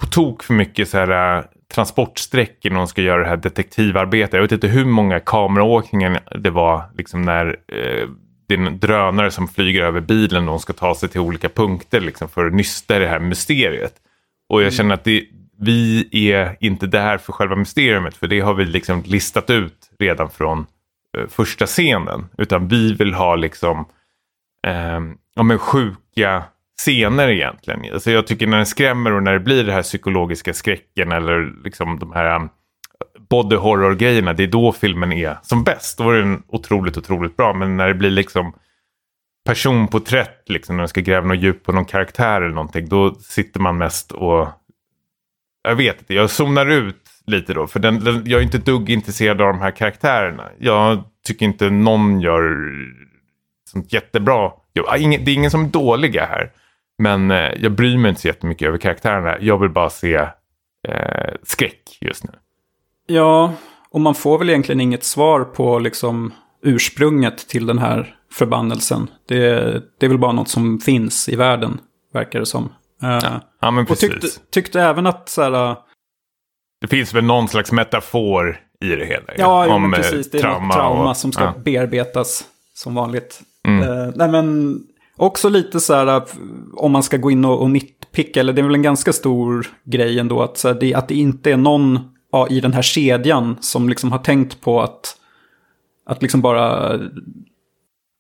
på tok för mycket så här transportsträckor när de ska göra det här detektivarbetet. Jag vet inte hur många kameraåkningar det var liksom när eh, det är en drönare som flyger över bilen och de ska ta sig till olika punkter liksom, för att nysta det här mysteriet. Och jag känner att det, vi är inte där för själva mysteriet för det har vi liksom listat ut redan från eh, första scenen. Utan vi vill ha liksom eh, ja, men sjuka scener egentligen. Alltså jag tycker när den skrämmer och när det blir det här psykologiska skräcken eller liksom de här um, body horror-grejerna, det är då filmen är som bäst. Då är den otroligt, otroligt bra. Men när det blir liksom personporträtt, liksom när man ska gräva något djup på någon karaktär eller någonting, då sitter man mest och... Jag vet inte, jag zonar ut lite då. För den, den, jag är inte ett dugg intresserad av de här karaktärerna. Jag tycker inte någon gör sånt jättebra. Jag, ah, ingen, det är ingen som är dåliga här. Men eh, jag bryr mig inte så jättemycket över karaktärerna. Jag vill bara se eh, skräck just nu. Ja, och man får väl egentligen inget svar på liksom ursprunget till den här förbannelsen. Det, det är väl bara något som finns i världen, verkar det som. Eh, Ja men och precis. tyckte, tyckte även att så här, Det finns väl någon slags metafor i det hela. Ja, jo, men eh, precis. Det är något trauma och- som ska ja. bearbetas som vanligt. Mm. Eh, nej, men också lite så här, f- om man ska gå in och, och nitpicka, eller det är väl en ganska stor grej ändå, att, så här, det, att det inte är någon ja, i den här kedjan som liksom har tänkt på att, att liksom bara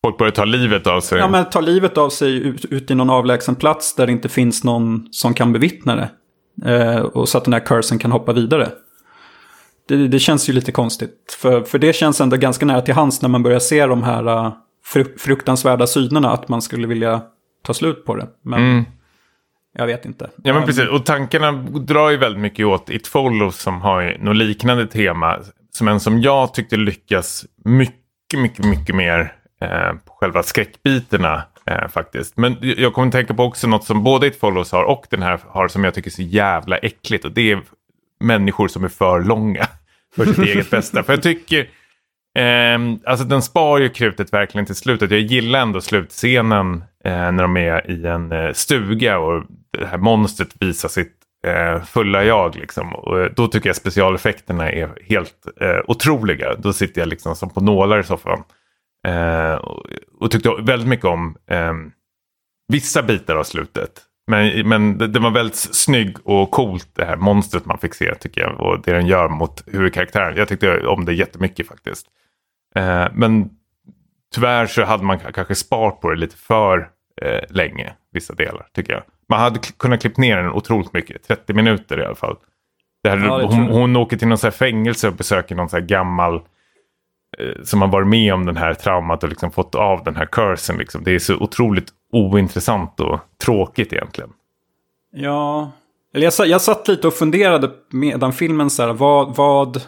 Folk börjar ta livet av sig. ja, men ta livet av sig ut, ut i någon avlägsen plats där det inte finns någon som kan bevittna det. Eh, och så att den här cursen kan hoppa vidare. det, det känns ju lite konstigt. För, för det känns ändå ganska nära till hands när man börjar se de här fru, fruktansvärda synerna. Att man skulle vilja ta slut på det. Men Mm. jag vet inte. Ja men precis, och tankarna drar ju väldigt mycket åt It Follows som har ju något liknande tema. Som en som jag tyckte lyckas mycket, mycket, mycket mer eh, på själva skräckbitarna eh, faktiskt. Men jag kommer att tänka på också något som både It Follows har och den här har som jag tycker är så jävla äckligt. Och det är människor som är för långa *laughs* för sitt eget bästa. För jag tycker, Eh, alltså den spar ju krutet verkligen till slutet. Jag gillar ändå slutscenen eh, när de är i en eh, stuga och det här monstret visar sitt eh, fulla jag. Liksom. Och eh, då tycker jag specialeffekterna är helt eh, otroliga. Då sitter jag liksom som på nålar i soffan. Eh, och, och tyckte väldigt mycket om ehm, vissa bitar av slutet. Men, men det, det var väldigt snygg och coolt det här monstret man fick se tycker jag. Och det den gör mot huvudkaraktären. Jag tyckte om det jättemycket faktiskt. Eh, men tyvärr så hade man kanske sparat på det lite för eh, länge. Vissa delar tycker jag. Man hade kunnat klippt ner den otroligt mycket. 30 minuter i alla fall. Det här, Ja, hon, hon åker till någon så fängelse och besöker någon så här gammal eh, som har varit med om den här traumat och liksom fått av den här cursen. Liksom. Det är så otroligt ointressant och tråkigt egentligen. Ja, eller jag, jag satt lite och funderade medan filmen så här, vad, vad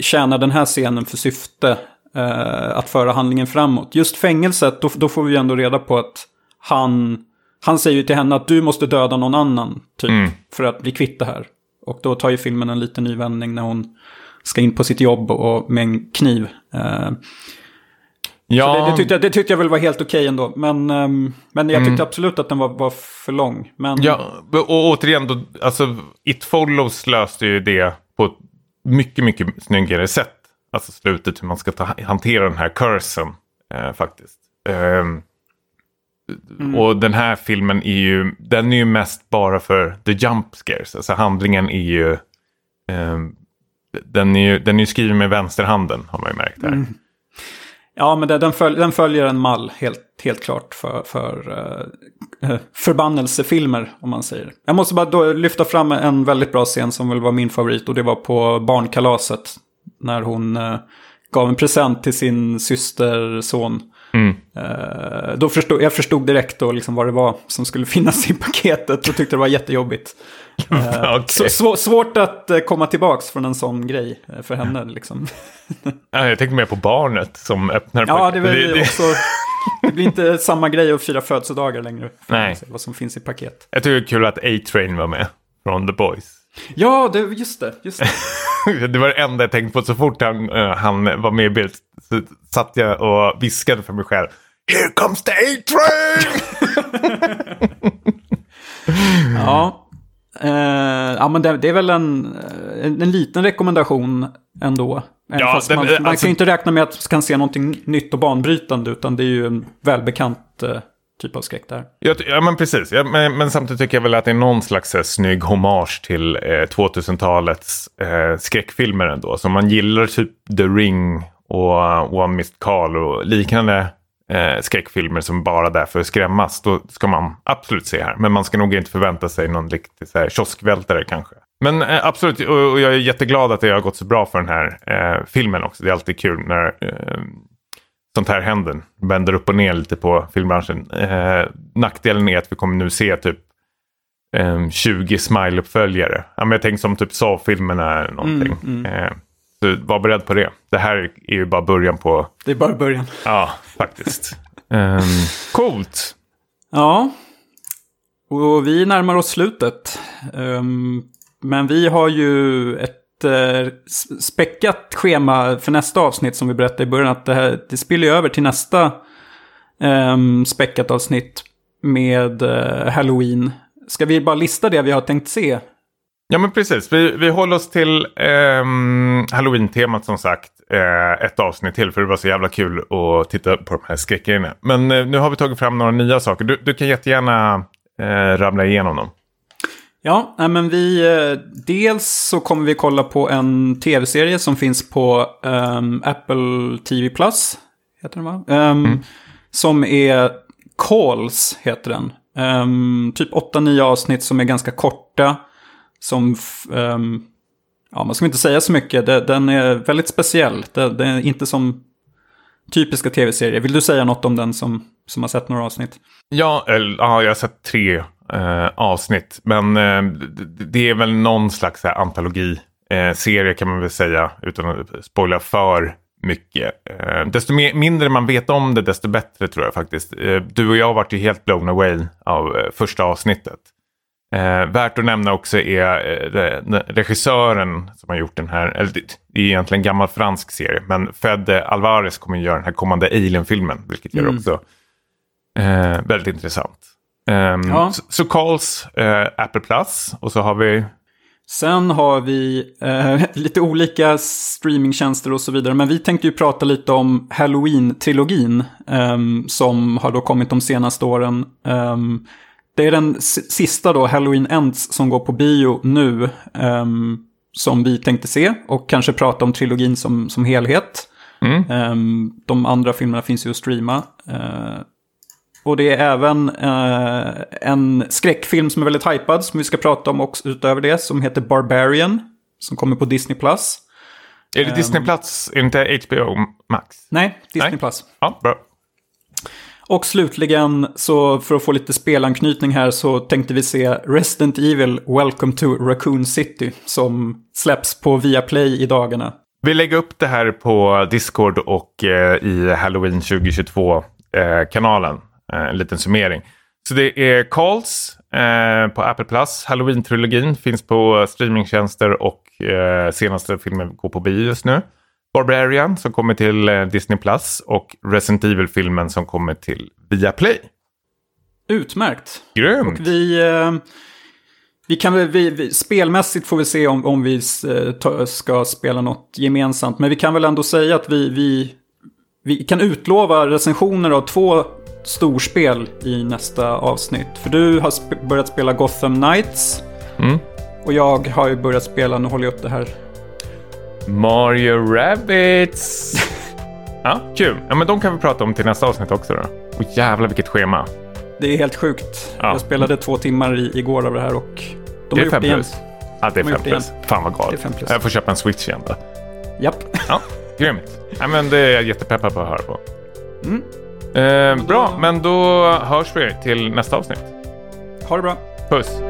tjänar den här scenen för syfte eh, att föra handlingen framåt? Just fängelset, då, då får vi ju ändå reda på att han, han säger till henne att du måste döda någon annan, typ, Mm. för att bli kvitt det här. Och då tar ju filmen en liten ny vändning när hon ska in på sitt jobb och med en kniv. Eh, Ja, det, det, tyckte jag, det tyckte jag väl var helt okej ändå. Men, ehm, men jag tyckte absolut att den var, var för lång. Men, Mm. ja, och återigen, då, alltså, It Follows löste ju det på ett mycket, mycket snyggare sätt. Alltså slutet, hur man ska ta, hantera den här cursen eh, faktiskt. Ehm, Och den här filmen är ju, den är ju mest bara för the jump scares. Alltså handlingen är ju, ehm, den är ju, den är ju skriven med vänsterhanden har man ju märkt här. Ja, men det, den, följ, den följer en mall helt, helt klart för, för uh, *laughs* förbannelsefilmer, om man säger. Jag måste bara lyfta fram en väldigt bra scen som väl var min favorit och det var på barnkalaset. När hon eh, gav en present till sin systerson. Mm. Eh, då förstod, jag förstod direkt då liksom vad det var som skulle finnas i paketet och tyckte det var jättejobbigt. *laughs* Eh, Okej. så, svå- svårt att komma tillbaks från en sån grej för henne. Liksom. *laughs* Ja, Jag tänkte mer på barnet som öppnar Ja, det, paketet. väl också, det blir inte *laughs* samma grej att fira födelsedagar längre. För Nej. Vad som finns i paket. Jag tycker det är kul att A-Train var med från The Boys. Ja, det, just det. Just det. *laughs* Det var det enda jag tänkte på. Så fort han, eh, han var med i bild så satt jag och viskade för mig själv. Here comes the A-Train! *laughs* Ja. Eh, ja, men det, det är väl en, en, en liten rekommendation ändå. Ja, den- man, eh, man alltså- kan ju inte räkna med att man kan se någonting nytt och banbrytande, utan det är ju en välbekant eh, typ av skräck där. Ja, ja men precis. Ja, men, men samtidigt tycker jag väl att det är någon slags här, snygg hommage till eh, 2000-talets eh, skräckfilmer ändå. Så om man gillar typ The Ring och uh, One Missed Call och liknande eh, skräckfilmer som bara där för att skrämmas. Då ska man absolut se här. Men man ska nog inte förvänta sig någon riktig så här, kioskvältare kanske. Men eh, absolut, och, och jag är jätteglad att det har gått så bra för den här eh, filmen också. Det är alltid kul när eh, sånt här händer. Vänder upp och ner lite på filmbranschen. Eh, nackdelen är att vi kommer nu se typ eh, 20 Smile-uppföljare. Ja, men jag tänker som typ Saw-filmerna eller någonting. Mm, Eh, så var beredd på det. Det här är ju bara början på, Det är bara början. ja faktiskt. um, coolt. Ja, och vi närmar oss slutet. Ehm, men vi har ju ett Eh, späckat schema för nästa avsnitt som vi berättade i början. Att det, här, det spiller ju över till nästa um, späckat avsnitt med eh, Halloween. Ska vi bara lista det vi har tänkt se? Ja men precis, vi, vi håller oss till ehm, Halloween-temat som sagt. Eh, ett avsnitt till för det var så jävla kul att titta på de här skräckgrejerna. Men eh, nu har vi tagit fram några nya saker. Du, du kan jättegärna eh, ramla igenom dem. Ja, men vi... eh, Dels så kommer vi kolla på en tv-serie som finns på ehm, Apple TV Plus. Heter den va? Ehm, Som är Calls, heter den. Ehm, typ 8-9 avsnitt som är ganska korta. Som Ja, man ska inte säga så mycket. Den är väldigt speciell. Det, är inte som typiska tv-serier. Vill du säga något om den som, som har sett några avsnitt? Ja, eller, ja jag har sett tre eh, avsnitt. Men eh, det, är väl någon slags här, antologi eh, serie kan man väl säga. Utan att spoila för mycket. Eh, desto mer, mindre man vet om det desto bättre tror jag faktiskt. Eh, du och jag varit ju helt blown away av eh, första avsnittet. Eh, värt att nämna också är eh, regissören som har gjort den här, eller det, är egentligen en gammal fransk serie, men Fede Alvarez kommer att göra den här kommande Alien-filmen, vilket gör mm. också eh, väldigt intressant. Um, ja. Så, så Calls eh, Apple Plus och så har vi Sen har vi eh, *laughs* lite olika streamingtjänster och så vidare. Men vi tänkte ju prata lite om Halloween-trilogin. Eh, som har då kommit de senaste åren. Eh, det är den sista då, Halloween Ends, som går på bio nu. Ehm, som vi tänkte se och kanske prata om trilogin som, som helhet. Mm. Ehm, de andra filmerna finns ju att streama. Och det är även eh, en skräckfilm som är väldigt hypad som vi ska prata om också utöver det. Som heter Barbarian. Som kommer på Disney+. Plus. Är det Disney Plus? Är det inte HBO Max? Nej, Disney Nej. Plus. Ja, bra. Och slutligen, så för att få lite spelanknytning här, så tänkte vi se Resident Evil Welcome to Raccoon City. Som släpps på Viaplay i dagarna. Vi lägger upp det här på Discord och eh, i Halloween 2022-kanalen. Eh, Eh, en liten summering. Så det är Calls eh, på Apple Plus. Halloween-trilogin finns på streamingtjänster och eh, senaste filmen går på bio just nu. Barbarian som kommer till eh, Disney Plus och Resident Evil-filmen som kommer till Viaplay. Utmärkt. Grymt. Och vi, eh, vi kan, vi, vi, spelmässigt får vi se om, om vi eh, ska spela något gemensamt. Men vi kan väl ändå säga att vi, vi, vi kan utlova recensioner av två storspel i nästa avsnitt. För du har sp börjat spela Gotham Knights. Mm. Och jag har ju börjat spela, nu håller jag upp det här. Mario Rabbits! *laughs* ja, kul. Ja, men de kan vi prata om till nästa avsnitt också då. Och jävlar vilket schema. Det är helt sjukt. Ja. Jag spelade två timmar i, igår av det här och de det har gjort det igen. Ja, det är de fem plus. Fan vad galet. plus. Jag får köpa en switch igen då. Japp. ja, grymt. Ja, men det är jag jättepeppad på att höra på. Mm. Eh, bra, men då hörs vi till nästa avsnitt. Ha det bra. Puss.